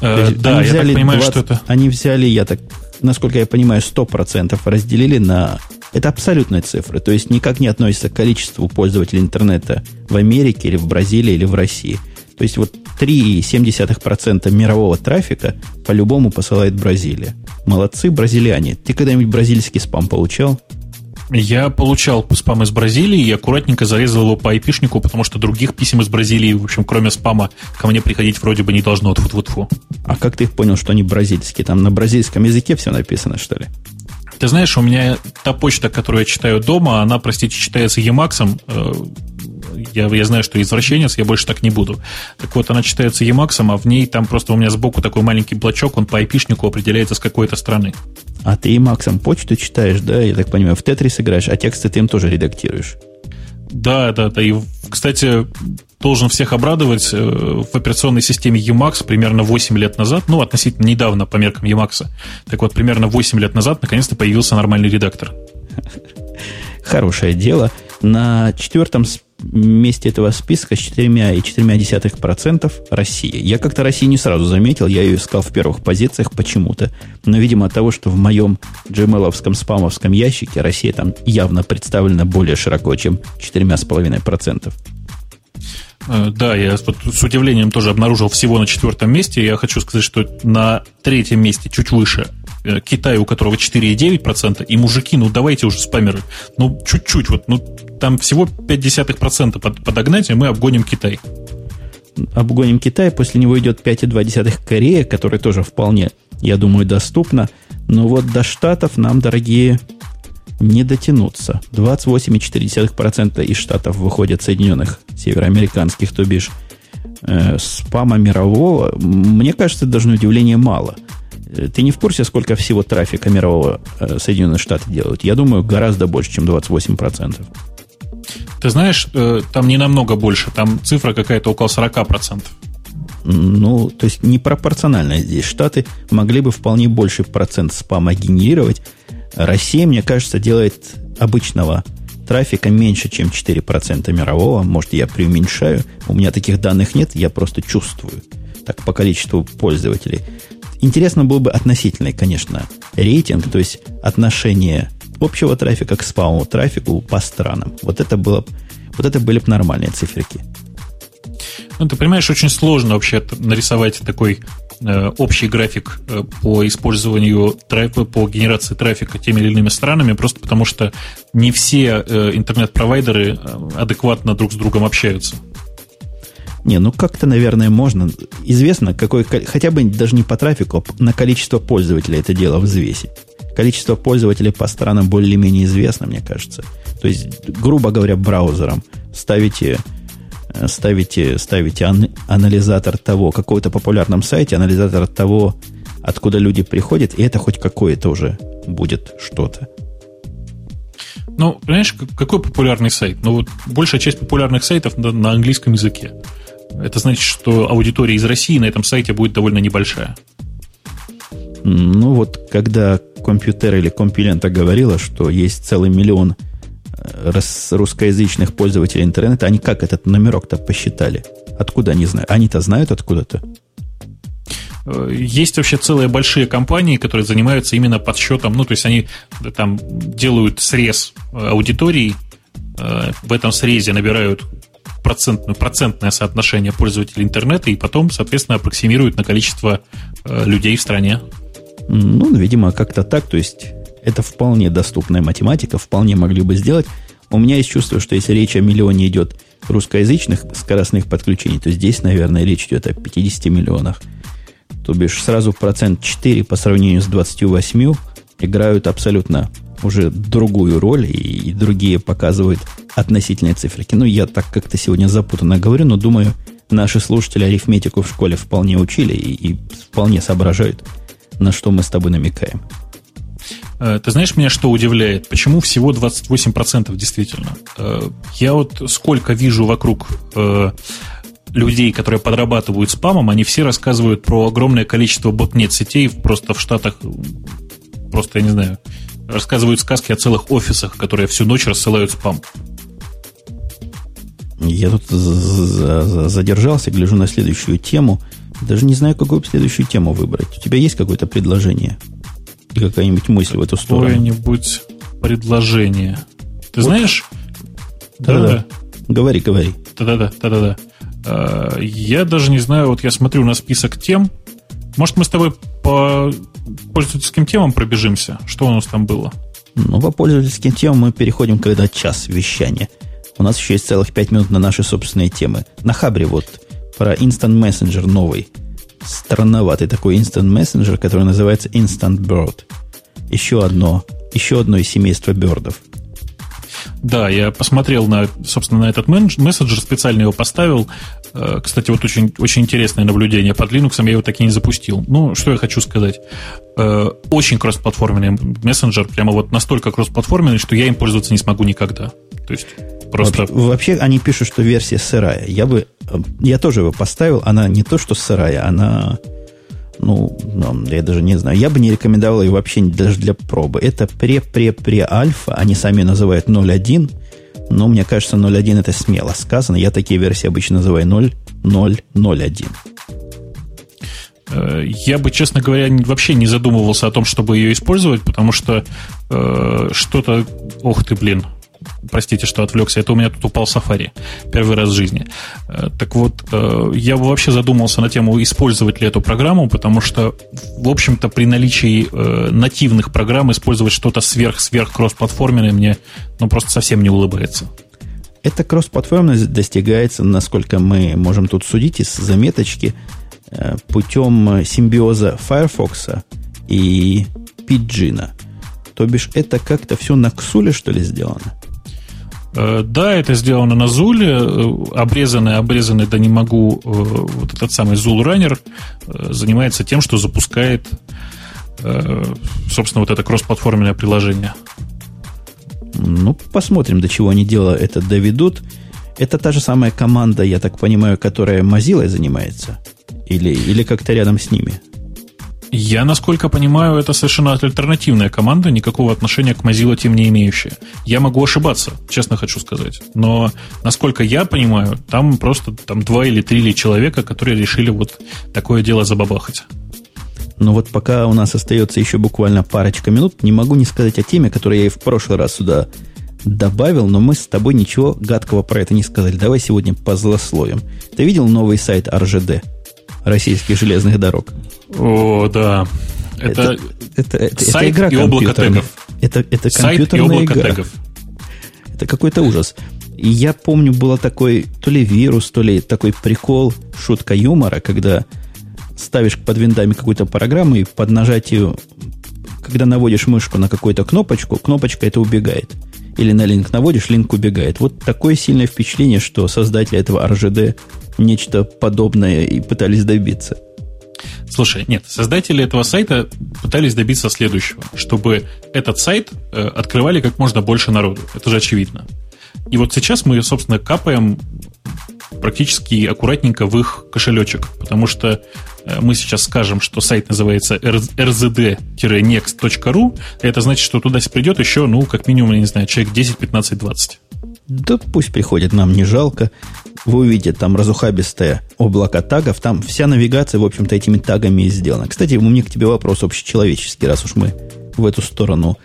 Э, да, я так понимаю, 20, что это... Они взяли, я так, насколько я понимаю, 100% разделили на... Это абсолютные цифры, то есть никак не относится к количеству пользователей интернета в Америке или в Бразилии или в России. То есть вот 3,7% мирового трафика по-любому посылает Бразилия. Молодцы бразильяне. Ты когда-нибудь бразильский спам получал? Я получал спам из Бразилии и аккуратненько зарезал его по айпишнику, потому что других писем из Бразилии, в общем, кроме спама, ко мне приходить вроде бы не должно. Тьфу -тьфу -тьфу. А как ты их понял, что они бразильские? Там на бразильском языке все написано, что ли? Ты знаешь, у меня та почта, которую я читаю дома, она, простите, читается Emacs, я, я знаю, что извращенец, я больше так не буду. Так вот, она читается Emacs, а в ней там просто у меня сбоку такой маленький блочок, он по айпишнику определяется с какой-то страны. А ты Emacs почту читаешь, да, я так понимаю, в Тетрис играешь, а тексты ты им тоже редактируешь. Да, да, да. И, кстати, должен всех обрадовать, э, в операционной системе Emacs примерно 8 лет назад, ну, относительно недавно по меркам Emacs, так вот, примерно 8 лет назад наконец-то появился нормальный редактор. Хорошее дело. На четвертом месте этого списка с 4,4% Россия. Я как-то Россию не сразу заметил, я ее искал в первых позициях почему-то. Но, видимо, от того, что в моем gmail спамовском ящике Россия там явно представлена более широко, чем 4,5%. Э, да, я с удивлением тоже обнаружил всего на четвертом месте. Я хочу сказать, что на третьем месте, чуть выше, Китай, у которого 4,9%, и мужики, ну давайте уже спамеры, ну чуть-чуть, вот, ну там всего 0,5% под, подогнать, и мы обгоним Китай. Обгоним Китай, после него идет 5,2 Корея, которая тоже вполне, я думаю, доступна. Но вот до Штатов нам, дорогие не дотянуться. 28,4% из штатов выходят соединенных североамериканских, то бишь э, спама мирового. Мне кажется, даже на удивление мало. Э, ты не в курсе, сколько всего трафика мирового э, Соединенные Штаты делают? Я думаю, гораздо больше, чем 28%. Ты знаешь, э, там не намного больше, там цифра какая-то около 40%. Ну, то есть непропорционально здесь. Штаты могли бы вполне больший процент спама генерировать, Россия, мне кажется, делает обычного трафика меньше, чем 4% мирового. Может, я преуменьшаю. У меня таких данных нет, я просто чувствую. Так, по количеству пользователей. Интересно был бы относительный, конечно, рейтинг, то есть отношение общего трафика к спамовому трафику по странам. Вот это было, вот это были бы нормальные циферки. Ну, ты понимаешь, очень сложно вообще нарисовать такой Э, общий график э, по использованию трафика, по генерации трафика теми или иными странами, просто потому что не все э, интернет-провайдеры адекватно друг с другом общаются. Не, ну как-то, наверное, можно. Известно, какой, хотя бы даже не по трафику, а на количество пользователей это дело взвесить. Количество пользователей по странам более-менее известно, мне кажется. То есть, грубо говоря, браузером ставите, э, ставите, ставите ан, анализатор того, какой-то популярном сайте, анализатор того, откуда люди приходят, и это хоть какое-то уже будет что-то. Ну, понимаешь, какой популярный сайт? Ну, вот большая часть популярных сайтов на, на английском языке. Это значит, что аудитория из России на этом сайте будет довольно небольшая. Ну вот, когда компьютер или компилента говорила, что есть целый миллион э, русскоязычных пользователей интернета, они как этот номерок-то посчитали? Откуда они знают? Они-то знают откуда-то? Э, есть вообще целые большие компании, которые занимаются именно подсчетом, ну, то есть они там делают срез э, аудитории, в этом срезе набирают процентную, процентное соотношение пользователей интернета и потом, соответственно, аппроксимируют на количество людей в стране. Ну, видимо, как-то так. То есть это вполне доступная математика, вполне могли бы сделать. У меня есть чувство, что если речь о миллионе идет русскоязычных скоростных подключений, то здесь, наверное, речь идет о 50 миллионах. То бишь сразу процент 4 по сравнению с 28 играют абсолютно уже другую роль, и, и другие показывают относительные циферки. Ну, я так как-то сегодня запутанно говорю, но думаю, наши слушатели арифметику в школе вполне учили и, и вполне соображают, на что мы с тобой намекаем. Э, ты знаешь, меня что удивляет? Почему всего 28% действительно? Э, я вот сколько вижу вокруг э, людей, которые подрабатывают спамом, они все рассказывают про огромное количество ботнет-сетей просто в Штатах, просто, я не знаю, рассказывают сказки о целых офисах, которые всю ночь рассылают спам. Я тут задержался, гляжу на следующую тему – даже не знаю, какую следующую тему выбрать. У тебя есть какое-то предложение? И какая-нибудь мысль в эту сторону? Какое-нибудь предложение. Ты вот. знаешь? Да-да. Говори, говори. Да-да-да, да-да-да. А, я даже не знаю, вот я смотрю на список тем. Может, мы с тобой по пользовательским темам пробежимся? Что у нас там было? Ну, по пользовательским темам мы переходим, когда час вещания. У нас еще есть целых пять минут на наши собственные темы. На Хабре вот про Instant Messenger новый. Странноватый такой Instant Messenger, который называется Instant Bird. Еще одно, еще одно из семейства бердов. Да, я посмотрел на, собственно, на этот мессенджер, специально его поставил. Э, кстати, вот очень, очень интересное наблюдение. Под Linux я его так и не запустил. Ну, что я хочу сказать. Э, очень кроссплатформенный мессенджер, прямо вот настолько кроссплатформенный, что я им пользоваться не смогу никогда. То есть просто... Вообще, вообще они пишут, что версия сырая. Я бы... Э, я тоже его поставил. Она не то, что сырая, она... Ну, я даже не знаю. Я бы не рекомендовал ее вообще даже для пробы. Это пре-пре-пре-альфа. Они сами называют 0.1. Но мне кажется, 0.1 это смело сказано. Я такие версии обычно называю 0.0.0.1. Э, я бы, честно говоря, вообще не задумывался о том, чтобы ее использовать, потому что э, что-то... Ох ты, блин, простите, что отвлекся, это у меня тут упал Safari первый раз в жизни. Э, так вот, э, я бы вообще задумался на тему, использовать ли эту программу, потому что, в общем-то, при наличии э, нативных программ использовать что-то сверх-сверх кроссплатформенное мне ну, просто совсем не улыбается. Эта кроссплатформенность достигается, насколько мы можем тут судить из заметочки, путем симбиоза Firefox и Pidgin. То бишь, это как-то все на Ксуле, что ли, сделано? Э, да, это сделано на Зуле, э, обрезанный, обрезанный, да не могу, э, вот этот самый Зул Раннер занимается тем, что запускает, собственно, вот это кроссплатформенное приложение. Ну, посмотрим, до чего они дело это доведут. Это та же самая команда, я так понимаю, которая Mozilla занимается? Или, или как-то рядом с ними? Я, насколько понимаю, это совершенно альтернативная команда, никакого отношения к Mozilla тем не имеющая. Я могу ошибаться, честно хочу сказать. Но, насколько я понимаю, там просто там два или три или человека, которые решили вот такое дело забабахать. Ну вот пока у нас остается еще буквально парочка минут, не могу не сказать о теме, которую я и в прошлый раз сюда добавил, но мы с тобой ничего гадкого про это не сказали. Давай сегодня позлословим. Ты видел новый сайт РЖД? Российских железных дорог. О, да. Это, это, это, сайт это игра и облако тегов. Это, это компьютерная сайт и облако игра. тегов. Это какой-то ужас. И я помню, было такой то ли вирус, то ли такой прикол, шутка юмора, когда ставишь под винтами какую-то программу и под нажатию, когда наводишь мышку на какую-то кнопочку, кнопочка это убегает. Или на линк наводишь, линк убегает. Вот такое сильное впечатление, что создатели этого RGD нечто подобное и пытались добиться. Слушай, нет, создатели этого сайта пытались добиться следующего, чтобы этот сайт э, открывали как можно больше народу. Это же очевидно. И вот сейчас мы, собственно, капаем практически аккуратненько в их кошелечек, потому что э, мы сейчас скажем, что сайт называется rzd-next.ru, это значит, что туда придет еще, ну, как минимум, я не знаю, человек 10, 15, 20. Да пусть приходит, нам не жалко. Вы увидите там разухабистое облако тагов. Там вся навигация, в общем-то, этими тагами и сделана. Кстати, у меня к тебе вопрос общечеловеческий, раз уж мы в эту сторону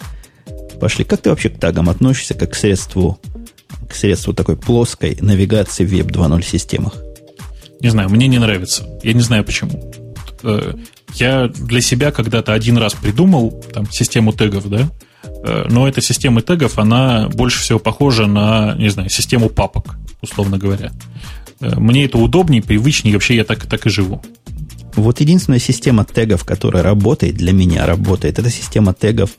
пошли. Как ты вообще к тагам относишься, как к средству, к средству такой плоской навигации в Web 2.0 системах? Не знаю, мне не нравится. Я не знаю почему. Э, я для себя когда-то один раз придумал там систему тегов, да, Э, но эта система тегов, она больше всего похожа на, не знаю, систему папок, условно говоря. Э, мне это удобнее, привычнее, вообще я так, так и живу. Вот единственная система тегов, которая работает, для меня работает, это система тегов,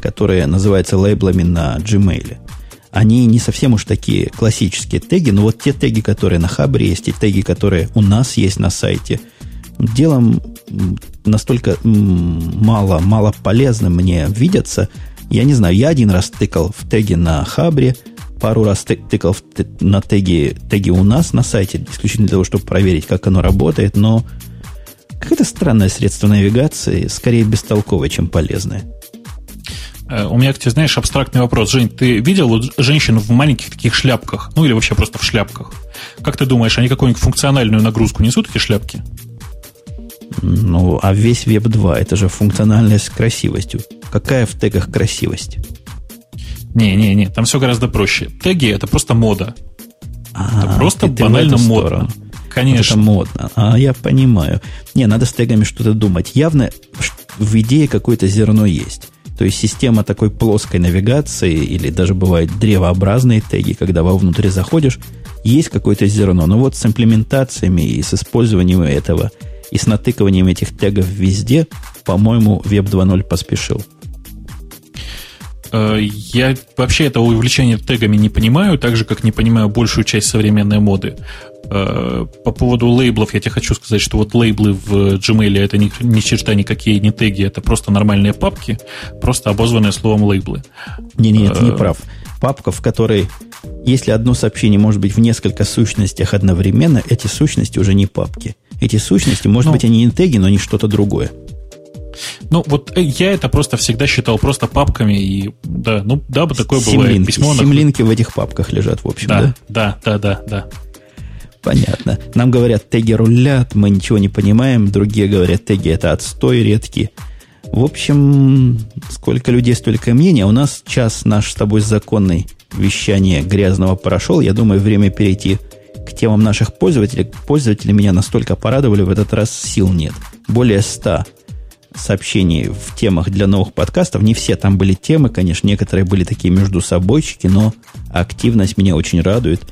которая называется лейблами на Gmail. Они не совсем уж такие классические теги, но вот те теги, которые на Хабре есть, и теги, которые у нас есть на сайте, делом настолько мало, мало полезным мне видятся, я не знаю, я один раз тыкал в теги на Хабре, пару раз тыкал в, на теги, теги у нас на сайте, исключительно для того, чтобы проверить, как оно работает, но какое-то странное средство навигации, скорее бестолковое, чем полезное. Э, у меня к тебе, знаешь, абстрактный вопрос. Жень, ты видел вот женщин в маленьких таких шляпках? Ну или вообще просто в шляпках? Как ты думаешь, они какую-нибудь функциональную нагрузку несут, эти шляпки? Ну, а весь Web 2 это же функциональность с красивостью. Какая в тегах красивость? Не-не-не, там все гораздо проще. Теги это просто мода. А, это просто банально модно. Конечно. Это модно. А я понимаю. Не, надо с тегами что-то думать. Явно в идее какое-то зерно есть. То есть система такой плоской навигации, или даже бывают древообразные теги, когда вовнутрь заходишь, есть какое-то зерно. Но вот с имплементациями и с использованием этого – и с натыкиванием этих тегов везде, по-моему, Web 2.0 поспешил. Э, я вообще этого увлечения тегами не понимаю, так же, как не понимаю большую часть современной моды. Э, по поводу лейблов я тебе хочу сказать, что вот лейблы в Gmail это ни, ни черта никакие не теги, это просто нормальные папки, просто обозванные словом лейблы. Не-не, ты не э, прав. Папка, в которой, если одно сообщение может быть в несколько сущностях одновременно, эти сущности уже не папки. Эти сущности, может ну, быть, они не теги, но они что-то другое. Ну, вот э, я это просто всегда считал просто папками, и да, ну да, бы такое симлинки, бывает. Письмо симлинки в этих папках лежат, в общем, да? Да, да, да, да, да. Понятно. Нам говорят, теги рулят, мы ничего не понимаем. Другие говорят, теги это отстой редкий. В общем, сколько людей, столько мнений. У нас час наш с тобой законный вещание грязного прошел. Я думаю, время перейти к темам наших пользователей. Пользователи меня настолько порадовали, в этот раз сил нет. Более 100 сообщений в темах для новых подкастов. Не все там были темы, конечно, некоторые были такие между собойчики, но активность меня очень радует.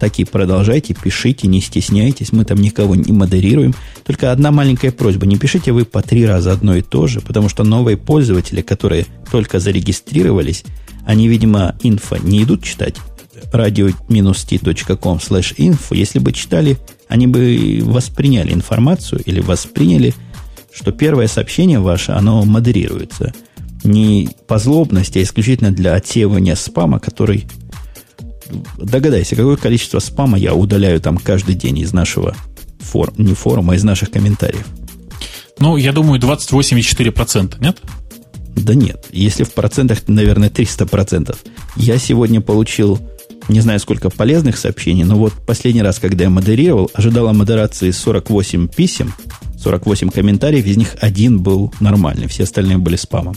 Так и продолжайте, пишите, не стесняйтесь, мы там никого не модерируем. Только одна маленькая просьба, не пишите вы по три раза одно и то же, потому что новые пользователи, которые только зарегистрировались, они, видимо, инфо не идут читать, radio-t.com slash info, если бы читали, они бы восприняли информацию или восприняли, что первое сообщение ваше, оно модерируется. Не по злобности, а исключительно для отсеивания спама, который... Догадайся, какое количество спама я удаляю там каждый день из нашего форума, не форума, а из наших комментариев. Ну, я думаю, 28,4%, нет? Да нет. Если в процентах, наверное, 300%. Я сегодня получил не знаю, сколько полезных сообщений, но вот последний раз, когда я модерировал, ожидала модерации 48 писем, 48 комментариев, из них один был нормальный, все остальные были спамом.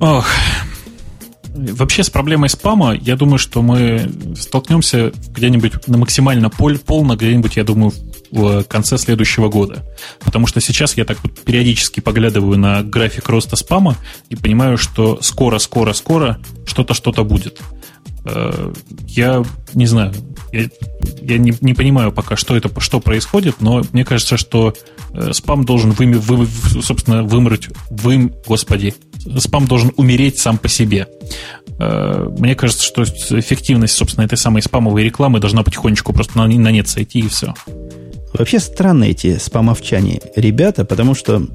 Ох, Вообще с проблемой спама, я думаю, что мы столкнемся где-нибудь на максимально пол, полно, где-нибудь, я думаю, в конце следующего года. Потому что сейчас я так вот периодически поглядываю на график роста спама и понимаю, что скоро, скоро, скоро что-то, что-то будет. Э, я не знаю, я, я не, не понимаю пока, что это, что происходит, но мне кажется, что э, спам должен, вы, вы, собственно, вымрать, вы, господи, спам должен умереть сам по себе. Э, мне кажется, что эффективность, собственно, этой самой спамовой рекламы должна потихонечку просто на, на нет сойти, и все. Вообще странные эти спамовчане ребята, потому что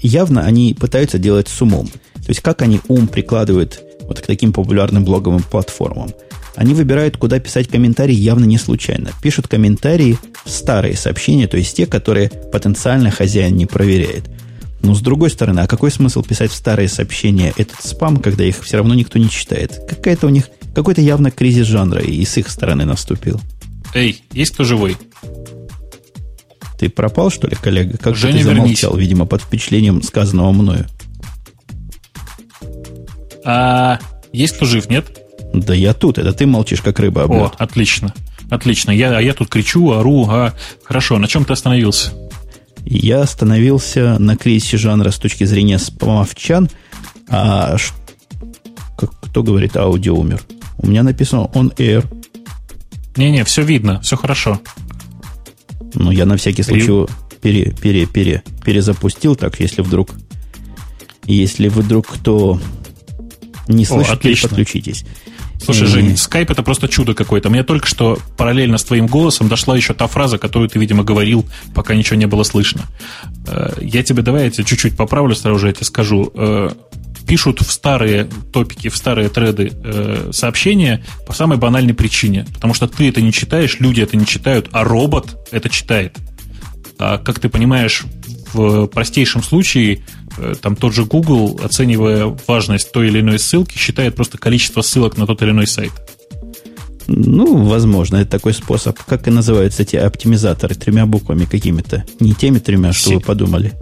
явно они пытаются делать с умом. То есть как они ум прикладывают вот к таким популярным блоговым платформам. Они выбирают, куда писать комментарии явно не случайно. Пишут комментарии в старые сообщения, то есть те, которые потенциально хозяин не проверяет. Но с другой стороны, а какой смысл писать в старые сообщения этот спам, когда их все равно никто не читает? Какая-то у них, какой-то явно кризис жанра и с их стороны наступил. Эй, есть кто живой? Ты пропал, что ли, коллега? Как Женя, ты замолчал, вернись. видимо, под впечатлением сказанного мною. А есть кто жив, нет? Да я тут, это ты молчишь, как рыба об О, отлично. Отлично. Я, а я тут кричу, ору. А, хорошо, на чем ты остановился? Я остановился на кризисе жанра с точки зрения спамовчан. А как, кто говорит, аудио умер? У меня написано on air. Не-не, все видно, все хорошо. Ну, я на всякий случай пере, пере, пере, перезапустил, так, если вдруг если вдруг кто не слышит, О, отлично. подключитесь. Слушай, Жень, скайп это просто чудо какое-то. Мне только что параллельно с твоим голосом дошла еще та фраза, которую ты, видимо, говорил, пока ничего не было слышно. Э, я тебе, давай я тебе чуть-чуть поправлю, сразу же я тебе скажу. Э, пишут в старые топики, в старые треды э, сообщения по самой банальной причине. Потому что ты это не читаешь, люди это не читают, а робот это читает. А как ты понимаешь, в простейшем случае Э, там тот же Google, оценивая важность той или иной ссылки, считает просто количество ссылок на тот или иной сайт. Ну, возможно, это такой способ. Как и называются эти оптимизаторы тремя буквами какими-то? Не теми тремя, что Се- вы подумали.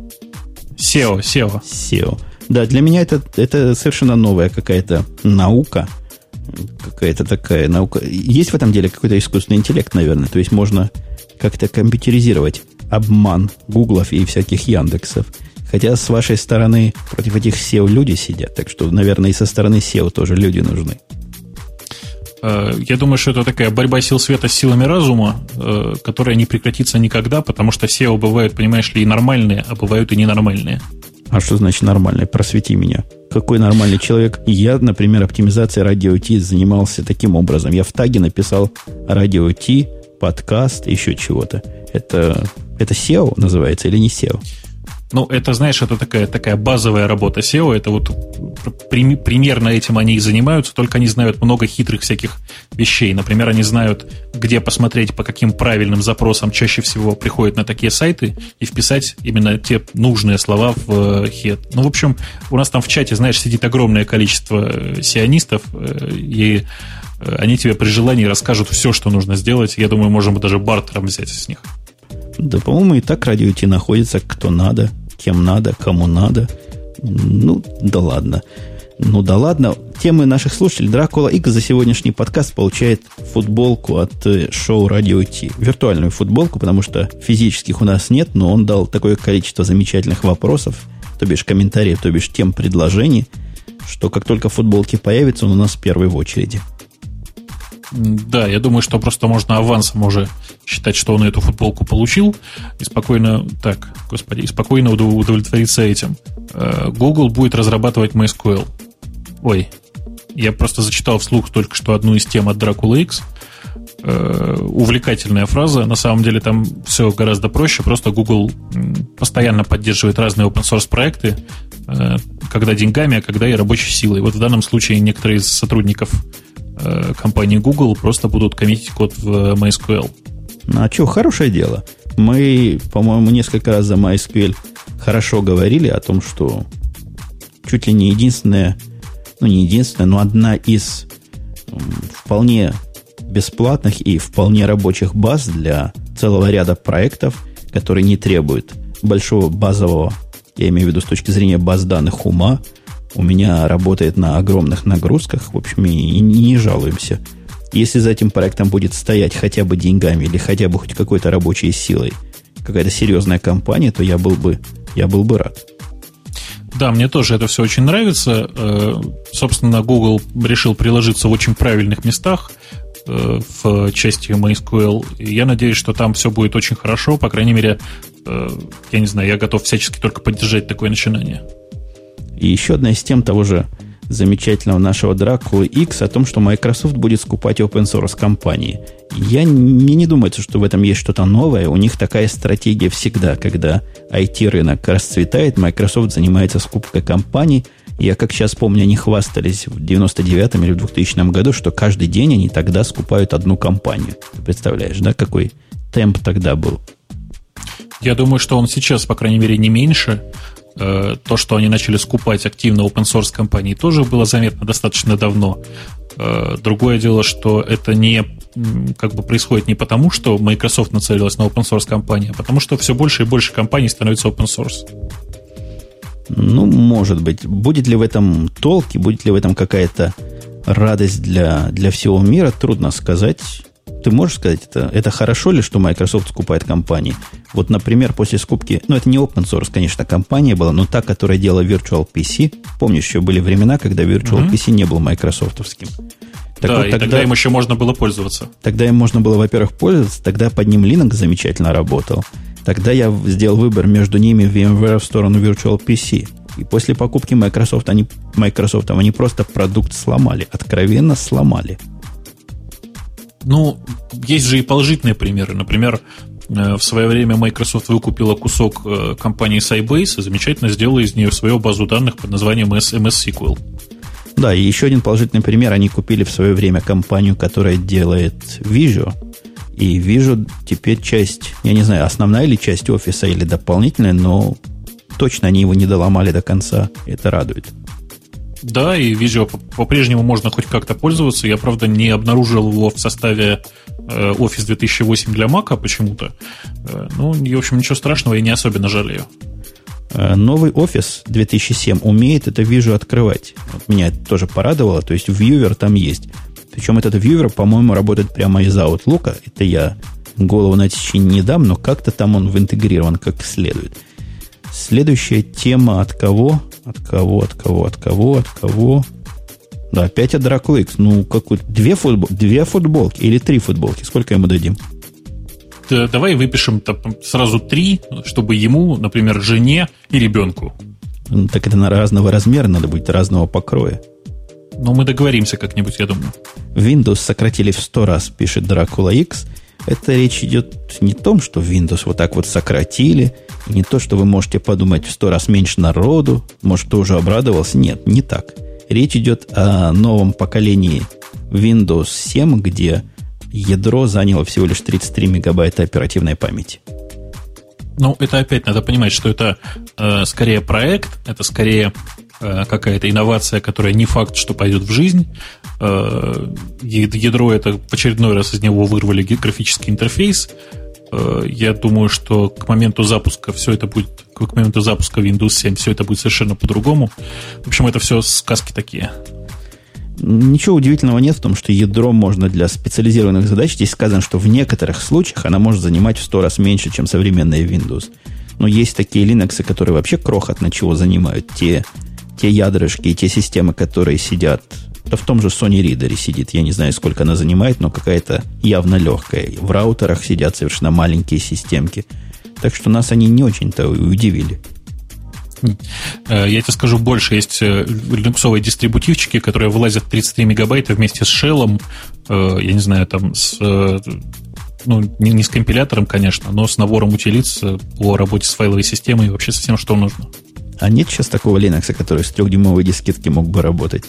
SEO, SEO. SEO. Да, для меня это, это совершенно новая какая-то наука. Какая-то такая наука. Есть в этом деле какой-то искусственный интеллект, наверное. То есть можно как-то компьютеризировать обман Гуглов и всяких Яндексов. Хотя с вашей стороны против этих SEO люди сидят, так что, наверное, и со стороны SEO тоже люди нужны. Э, я думаю, что это такая борьба сил света с силами разума, э, которая не прекратится никогда, потому что SEO бывают, понимаешь ли, и нормальные, а бывают и ненормальные. А что значит нормальный? Просвети меня. Какой нормальный человек? Я, например, оптимизацией радио Ти занимался таким образом. Я в таге написал радио Ти, подкаст, еще чего-то. Это, это SEO называется или не SEO? Ну, это, знаешь, это такая, такая базовая работа SEO. Это вот при, примерно этим они и занимаются, только они знают много хитрых всяких вещей. Например, они знают, где посмотреть, по каким правильным запросам чаще всего приходят на такие сайты и вписать именно те нужные слова в хед. Э, ну, в общем, у нас там в чате, знаешь, сидит огромное количество э, сионистов, э, и они тебе при желании расскажут все, что нужно сделать. Я думаю, можем даже бартером взять с них. Да, по-моему, и так радио Ти находится кто надо, кем надо, кому надо. Ну, да ладно. Ну да ладно. Темы наших слушателей. Дракула X за сегодняшний подкаст получает футболку от э, шоу Радио Ти. Виртуальную футболку, потому что физических у нас нет, но он дал такое количество замечательных вопросов, то бишь комментариев, то бишь тем предложений, что как только футболки появятся, он у нас первый в очереди. Да, я думаю, что просто можно авансом уже считать, что он эту футболку получил, и спокойно, так, господи, и спокойно удовлетвориться этим. Э, Google будет разрабатывать MySQL. Ой, я просто зачитал вслух только что одну из тем от Dracula X. Э, увлекательная фраза. На самом деле там все гораздо проще. Просто Google постоянно поддерживает разные open source проекты, э, когда деньгами, а когда и рабочей силой. Вот в данном случае некоторые из сотрудников Э, компании Google просто будут коммитить код в MySQL. Ну, а что, хорошее дело. Мы, по-моему, несколько раз за MySQL хорошо говорили о том, что чуть ли не единственная, ну не единственная, но одна из вполне бесплатных и вполне рабочих баз для целого ряда проектов, которые не требуют большого базового, я имею в виду с точки зрения баз данных ума, у меня работает на огромных нагрузках, в общем, и не жалуемся. Если за этим проектом будет стоять хотя бы деньгами или хотя бы хоть какой-то рабочей силой какая-то серьезная компания, то я был бы, я был бы рад. Да, мне тоже это все очень нравится. Э, собственно, Google решил приложиться в очень правильных местах э, в части MySQL. И я надеюсь, что там все будет очень хорошо. По крайней мере, э, я не знаю, я готов всячески только поддержать такое начинание. И еще одна из тем того же замечательного нашего Dracula X о том, что Microsoft будет скупать open source компании. Я мне не думаю, что в этом есть что-то новое. У них такая стратегия всегда, когда IT-рынок расцветает, Microsoft занимается скупкой компаний. Я, как сейчас помню, они хвастались в 99-м или в 2000 году, что каждый день они тогда скупают одну компанию. Ты представляешь, да, какой темп тогда был? Я думаю, что он сейчас, по крайней мере, не меньше. Э, то, что они начали скупать активно open source компании, тоже было заметно достаточно давно. Э, другое дело, что это не как бы происходит не потому, что Microsoft нацелилась на open source компании, а потому что все больше и больше компаний становится open source. Ну, может быть. Будет ли в этом толк и будет ли в этом какая-то радость для, для всего мира, трудно сказать. Ты можешь сказать, это, это хорошо ли, что Microsoft скупает компании? Вот, например, после скупки, ну, это не open source, конечно, компания была, но та, которая делала Virtual PC. Помнишь, еще были времена, когда Virtual mm-hmm. PC не был майкрософтовским. Так да, вот, тогда, тогда им еще можно было пользоваться. Тогда им можно было, во-первых, пользоваться, тогда под ним Linux замечательно работал. Тогда я сделал выбор между ними VMware в сторону Virtual PC. И после покупки Microsoft они, Microsoft они просто продукт сломали, откровенно сломали. Ну, есть же и положительные примеры. Например, э, в свое время Microsoft выкупила кусок э, компании Sybase и замечательно сделала из нее свою базу данных под названием MS SQL. Да, и еще один положительный пример. Они купили в свое время компанию, которая делает Visual. И Visual теперь часть, я не знаю, основная или часть офиса, или дополнительная, но точно они его не доломали до конца. Это радует. Да, и Visual по-прежнему можно хоть как-то пользоваться. Я, правда, не обнаружил его в составе э, Office 2008 для Mac почему-то. Э, ну, в общем, ничего страшного, я не особенно жалею. Э, новый Office 2007 умеет это Visual открывать. Вот меня это тоже порадовало. То есть Viewer там есть. Причем этот Viewer, по-моему, работает прямо из Outlook. Это я голову на течение не дам, но как-то там он интегрирован как следует. Следующая тема от кого? От кого, от кого, от кого, от кого? Да, опять от Dracula X. Ну, какую две, футбол, две футболки или три футболки. Сколько ему дадим? Да, давай выпишем сразу три, чтобы ему, например, жене и ребенку. Ну, так это на разного размера надо будет, разного покроя. Ну, мы договоримся как-нибудь, я думаю. Windows сократили в сто раз, пишет Dracula X. Это речь идет не о том, что Windows вот так вот сократили, не то, что вы можете подумать в сто раз меньше народу, может, кто уже обрадовался. Нет, не так. Речь идет о новом поколении Windows 7, где ядро заняло всего лишь 33 мегабайта оперативной памяти. Ну, это опять надо понимать, что это э, скорее проект, это скорее какая-то инновация, которая не факт, что пойдет в жизнь. Э, ядро это в очередной раз из него вырвали графический интерфейс. Э, я думаю, что к моменту запуска все это будет, к моменту запуска Windows 7 все это будет совершенно по-другому. В общем, это все сказки такие. Ничего удивительного нет в том, что ядро можно для специализированных задач. Здесь сказано, что в некоторых случаях она может занимать в сто раз меньше, чем современная Windows. Но есть такие Linux, которые вообще крохотно чего занимают. Те, те ядрышки и те системы, которые сидят да в том же Sony Reader сидит. Я не знаю, сколько она занимает, но какая-то явно легкая. В раутерах сидят совершенно маленькие системки. Так что нас они не очень-то удивили. Э, я тебе скажу больше. Есть э, линуксовые дистрибутивчики, которые вылазят 33 мегабайта вместе с шеллом. Э, я не знаю, там с ну, не, не с компилятором, конечно, но с набором утилиц по работе с файловой системой и вообще со всем, что нужно. А нет сейчас такого Linux, который с трехдюймовой дискетки мог бы работать?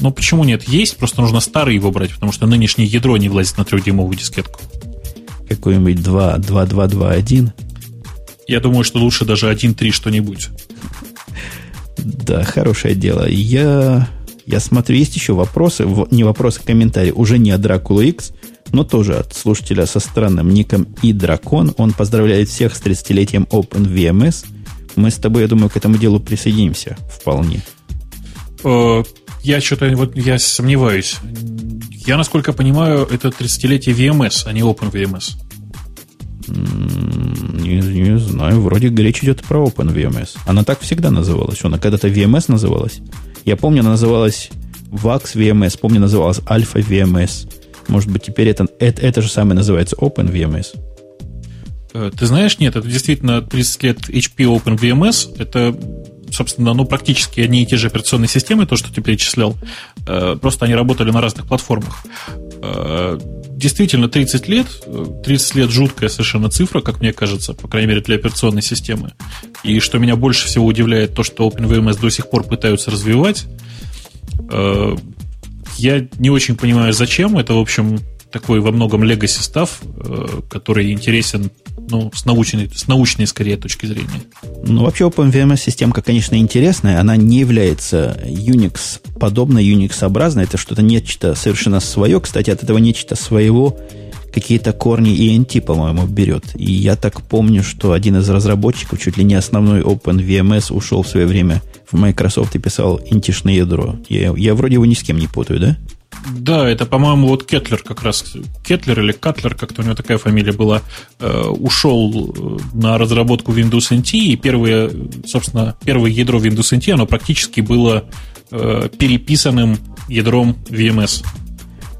Ну, почему нет? Есть, просто нужно старый его брать, потому что нынешнее ядро не влазит на трехдюймовую дискетку. Какой-нибудь 2.2.2.2.1? Я думаю, что лучше даже 1.3 что-нибудь. Да, хорошее дело. Я, я смотрю, есть еще вопросы, не вопросы, а комментарии, уже не от Dracula X, но тоже от слушателя со странным ником и Дракон. Он поздравляет всех с 30-летием OpenVMS. Мы с тобой, я думаю, к этому делу присоединимся вполне. Э, я что-то вот я сомневаюсь. Я, насколько понимаю, это 30-летие VMS, а не OpenVMS. Не, не знаю, вроде речь идет про OpenVMS. Она так всегда называлась. Она когда-то VMS называлась. Я помню, она называлась VAX VMS, помню, называлась Alpha VMS. Может быть, теперь это, это, это же самое называется OpenVMS. Э, ты знаешь, нет, это действительно 30 лет HP OpenVMS. Это, собственно, ну, практически одни и те же операционные системы, то, что ты перечислял. Э, просто они работали на разных платформах. Э, действительно, 30 лет. 30 лет жуткая совершенно цифра, как мне кажется, по крайней мере, для операционной системы. И что меня больше всего удивляет, то, что OpenVMS до сих пор пытаются развивать. Я не очень понимаю, зачем. Это, в общем, такой во многом legacy став, э, который интересен ну, с, научной, с научной, скорее, точки зрения. Ну, вообще OpenVMS-системка, конечно, интересная. Она не является Unix подобной, Unix-образной. Это что-то нечто совершенно свое. Кстати, от этого нечто своего какие-то корни ENT, по-моему, берет. И я так помню, что один из разработчиков, чуть ли не основной OpenVMS, ушел в свое время в Microsoft и писал интишное ядро. Я, я вроде его ни с кем не путаю, да? Да, это, по-моему, вот Кетлер как раз, Кетлер или Катлер, как-то у него такая фамилия была, э, ушел э, на разработку Windows NT, и первое, собственно, первое ядро Windows NT, оно практически было э, переписанным ядром VMS.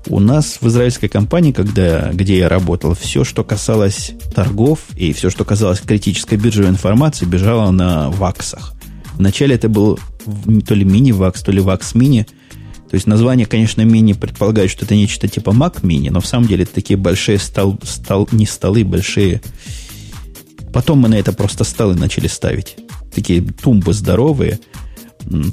У нас в израильской компании, когда, где я работал, все, что касалось торгов и все, что касалось критической биржевой информации, бежало на ваксах. Вначале это был то ли мини-вакс, то ли вакс-мини – то есть название, конечно, мини предполагает, что это нечто типа Mac Mini, но в самом деле это такие большие стол, стол, не столы, большие. Потом мы на это просто столы начали ставить. Такие тумбы здоровые,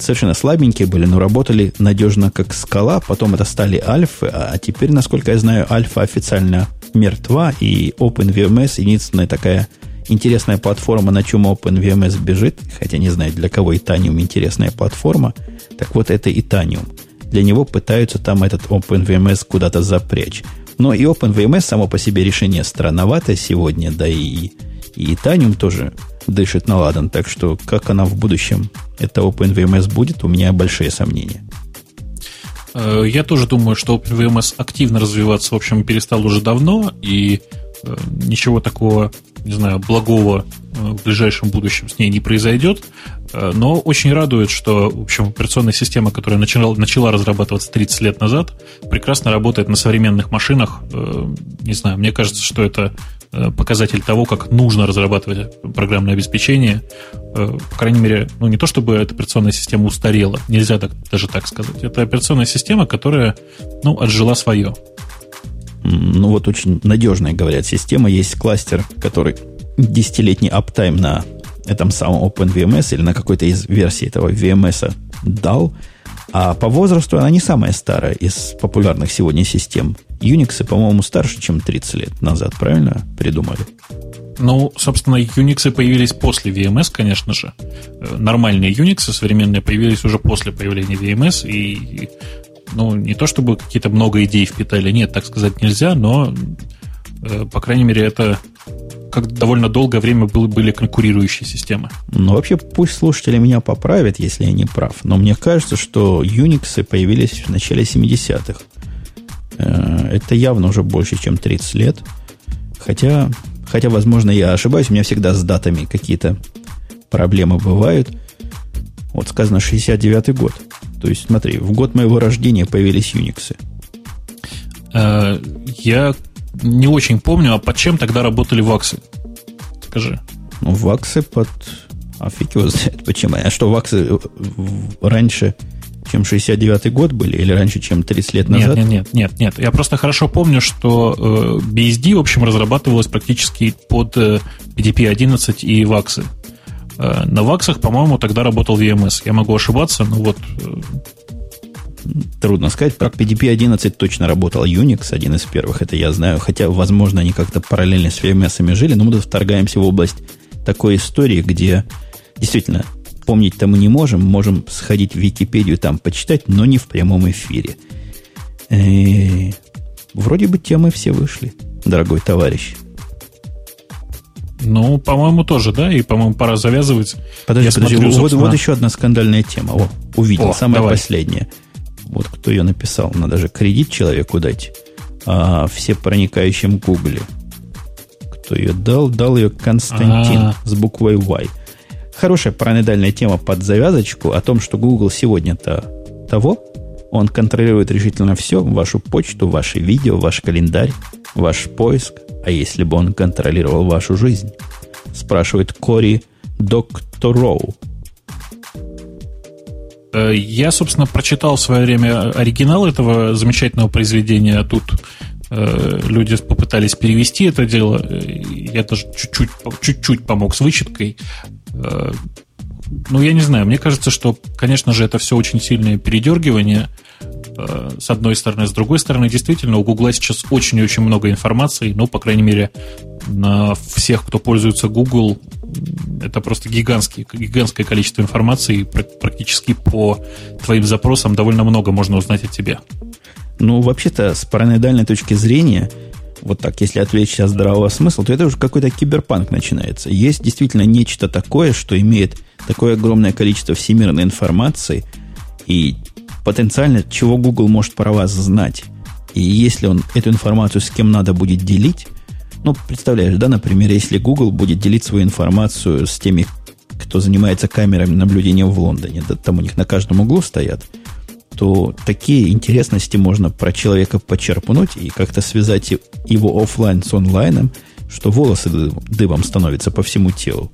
совершенно слабенькие были, но работали надежно как скала. Потом это стали альфы, а теперь, насколько я знаю, альфа официально мертва, и OpenVMS единственная такая интересная платформа, на чем OpenVMS бежит, хотя не знаю, для кого Itanium интересная платформа, так вот это Itanium для него пытаются там этот OpenVMS куда-то запрячь. Но и OpenVMS само по себе решение странноватое сегодня, да и, и Tanium тоже дышит на ладан, так что как она в будущем, это OpenVMS будет, у меня большие сомнения. Э, я тоже думаю, что OpenVMS активно развиваться, в общем, перестал уже давно, и э, ничего такого, не знаю, благого э, в ближайшем будущем с ней не произойдет. Э, но очень радует, что, в общем, операционная система, которая начала, начала разрабатываться 30 лет назад, прекрасно работает на современных машинах. Э, не знаю, мне кажется, что это показатель того, как нужно разрабатывать программное обеспечение. По крайней мере, ну не то чтобы эта операционная система устарела, нельзя так, даже так сказать. Это операционная система, которая, ну, отжила свое. Ну вот очень надежная, говорят, система. Есть кластер, который десятилетний аптайм на этом самом OpenVMS или на какой-то из версий этого VMS дал. А по возрасту она не самая старая из популярных сегодня систем. Unix, по-моему, старше, чем 30 лет назад, правильно придумали? Ну, собственно, Unix появились после VMS, конечно же. Э, нормальные Unix современные появились уже после появления VMS, и, ну, не то чтобы какие-то много идей впитали, нет, так сказать нельзя, но, э, по крайней мере, это как довольно долгое время был, были конкурирующие системы. Ну, вообще, пусть слушатели меня поправят, если я не прав, но мне кажется, что Unix появились в начале 70-х. Э, это явно уже больше, чем 30 лет. Хотя, хотя, возможно, я ошибаюсь, у меня всегда с датами какие-то проблемы бывают. Вот сказано 69-й год. То есть, смотри, в год моего рождения появились Unix. Э, я не очень помню, а под чем тогда работали ваксы? Скажи. Ну, ваксы под... А фиг его знает почему. А что, ваксы э, раньше, чем 69-й год были, или раньше, чем 30 лет назад? Нет, нет, нет, нет. Я просто хорошо помню, что э, BSD, в общем, разрабатывалась практически под э, PDP-11 и ваксы. Э, на ваксах, по-моему, тогда работал VMS. Я могу ошибаться, но вот э, Трудно сказать. Про PDP 11 точно работал Unix, один из первых, это я знаю. Хотя, возможно, они как-то параллельно с VMS жили, но мы тут вторгаемся в область такой истории, где действительно помнить-то мы не можем, можем сходить в Википедию там почитать, но не в прямом эфире. И... Э, вроде бы темы все вышли, дорогой товарищ. Ну, по-моему, тоже, да? И, по-моему, пора завязывать. Подожди, Я подожди. Смотрю, вот, собственно... вот еще одна скандальная тема. О, увидел, О, самая давай. последняя вот кто ее написал, надо же кредит человеку дать, а все проникающим гугле. Кто ее дал? Дал ее Константин А-а-а. с буквой Y. Хорошая параноидальная тема под завязочку о том, что Google сегодня-то того, он контролирует решительно все, вашу почту, ваши видео, ваш календарь, ваш поиск. А если бы он контролировал вашу жизнь? Спрашивает Кори Доктороу. Э, я, собственно, прочитал в свое время оригинал этого замечательного произведения. Тут э, люди попытались перевести это дело. Я тоже чуть-чуть, чуть-чуть помог с вычеткой. Э, ну, я не знаю, мне кажется, что, конечно же, это все очень сильное передергивание э, с одной стороны. С другой стороны, действительно, у Гугла сейчас очень-очень много информации, ну, по крайней мере, на всех, кто пользуется Google, это просто гигантский, гигантское количество информации, и практически по твоим запросам довольно много можно узнать о тебе. Ну, вообще-то, с параноидальной точки зрения, вот так, если отвлечься от здравого смысла, то это уже какой-то киберпанк начинается. Есть действительно нечто такое, что имеет такое огромное количество всемирной информации, и потенциально, чего Google может про вас знать. И если он эту информацию с кем надо будет делить, ну, представляешь, да, например, если Google будет делить свою информацию с теми, кто занимается камерами наблюдения в Лондоне, да, там у них на каждом углу стоят, то такие интересности можно про человека почерпнуть и как-то связать его офлайн с онлайном, что волосы дыбом становятся по всему телу.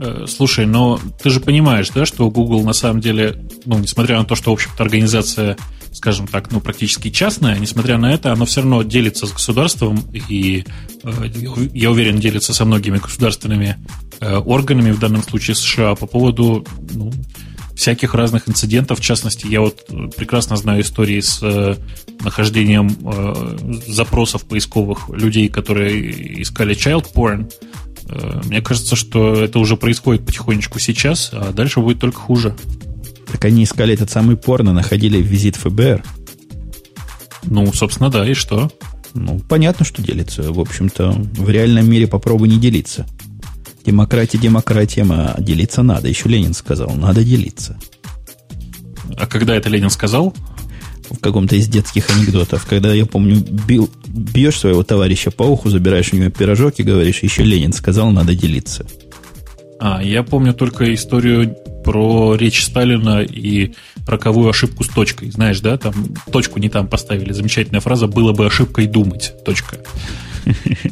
Э, слушай, но ты же понимаешь, да, что Google на самом деле, ну, несмотря на то, что, в общем-то, организация, скажем так, ну, практически частная, несмотря на это, она все равно делится с государством и, э, я уверен, делится со многими государственными э, органами, в данном случае США, по поводу ну, всяких разных инцидентов. В частности, я вот прекрасно знаю истории с э, нахождением э, запросов поисковых людей, которые искали child porn. Э, мне кажется, что это уже происходит потихонечку сейчас, а дальше будет только хуже. Так они искали этот самый порно, находили визит ФБР. Ну, собственно, да, и что? Ну, понятно, что делится. В общем-то, в реальном мире попробуй не делиться. Демократия, демократия, а делиться надо. Еще Ленин сказал, надо делиться. А когда это Ленин сказал? В каком-то из детских анекдотов. Когда, я помню, бил, бьешь своего товарища по уху, забираешь у него пирожок и говоришь, еще Ленин сказал, надо делиться. А, я помню только историю про речь Сталина и роковую ошибку с точкой. Знаешь, да, там точку не там поставили. Замечательная фраза «было бы ошибкой думать». Точка.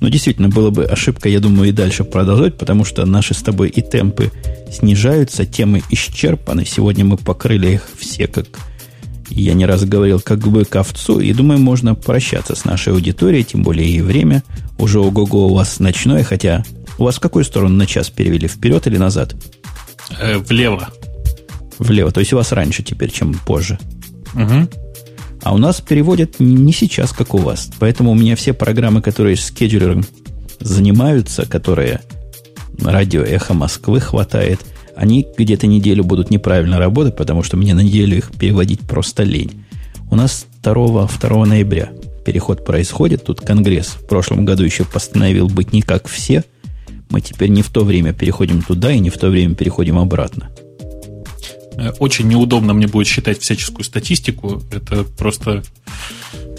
Но действительно, было бы ошибка, я думаю, и дальше продолжать, потому что наши с тобой и темпы снижаются, темы исчерпаны. Сегодня мы покрыли их все, как я не раз говорил, как бы к овцу. И думаю, можно прощаться с нашей аудиторией, тем более и время. Уже ого-го у вас ночное, хотя у вас в какую сторону на час перевели? Вперед или назад? Э, влево. Влево. То есть у вас раньше теперь, чем позже. Угу. А у нас переводят не сейчас, как у вас. Поэтому у меня все программы, которые скеджулером занимаются, которые радио «Эхо Москвы» хватает, они где-то неделю будут неправильно работать, потому что мне на неделю их переводить просто лень. У нас 2, 2 ноября переход происходит. Тут Конгресс в прошлом году еще постановил быть не как все. Мы теперь не в то время переходим туда и не в то время переходим обратно. Э, очень неудобно мне будет считать всяческую статистику. Это просто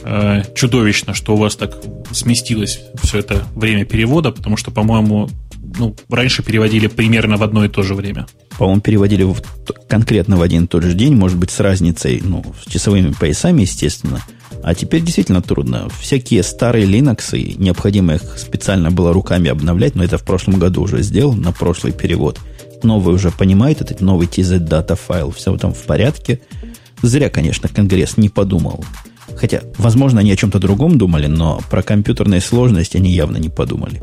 э, чудовищно, что у вас так сместилось все это время перевода, потому что, по-моему, ну, раньше переводили примерно в одно и то же время. По-моему, переводили в, конкретно в один и тот же день, может быть, с разницей, ну, с часовыми поясами, естественно. А теперь действительно трудно. Всякие старые Linux, необходимо их специально было руками обновлять, но это в прошлом году уже сделал, на прошлый перевод – новый уже понимает этот новый TZ Data файл, все там в порядке. Зря, конечно, Конгресс не подумал. Хотя, возможно, они о чем-то другом думали, но про компьютерные сложности они явно не подумали.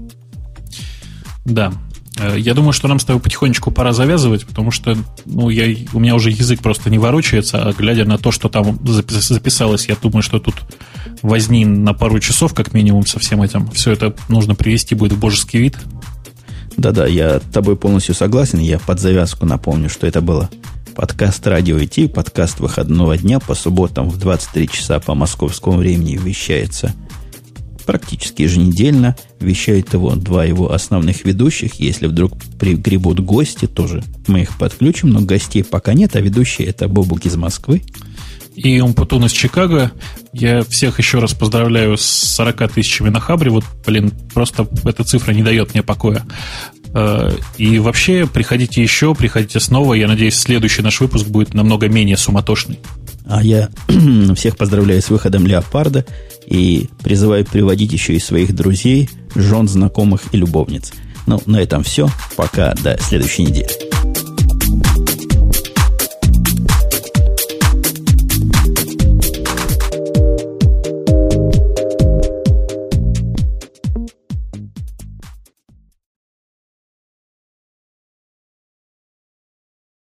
Да. Э, я думаю, что нам с тобой потихонечку пора завязывать, потому что ну, я, у меня уже язык просто не ворочается, а глядя на то, что там записалось, я думаю, что тут возни на пару часов, как минимум, со всем этим. Все это нужно привести будет в божеский вид. Да-да, я с тобой полностью согласен. Я под завязку напомню, что это было подкаст «Радио ИТ», подкаст выходного дня по субботам в 23 часа по московскому времени вещается практически еженедельно. Вещают его два его основных ведущих. Если вдруг пригребут гости, тоже мы их подключим, но гостей пока нет, а ведущие это Бобук из Москвы. И Умпутун из Чикаго. Я всех еще раз поздравляю с 40 тысячами на Хабре. Вот, блин, просто эта цифра не дает мне покоя. Э, и вообще, приходите еще, приходите снова. Я надеюсь, следующий наш выпуск будет намного менее суматошный. А я всех поздравляю с выходом Леопарда и призываю приводить еще и своих друзей, жен, знакомых и любовниц. Ну, на этом все. Пока до следующей недели.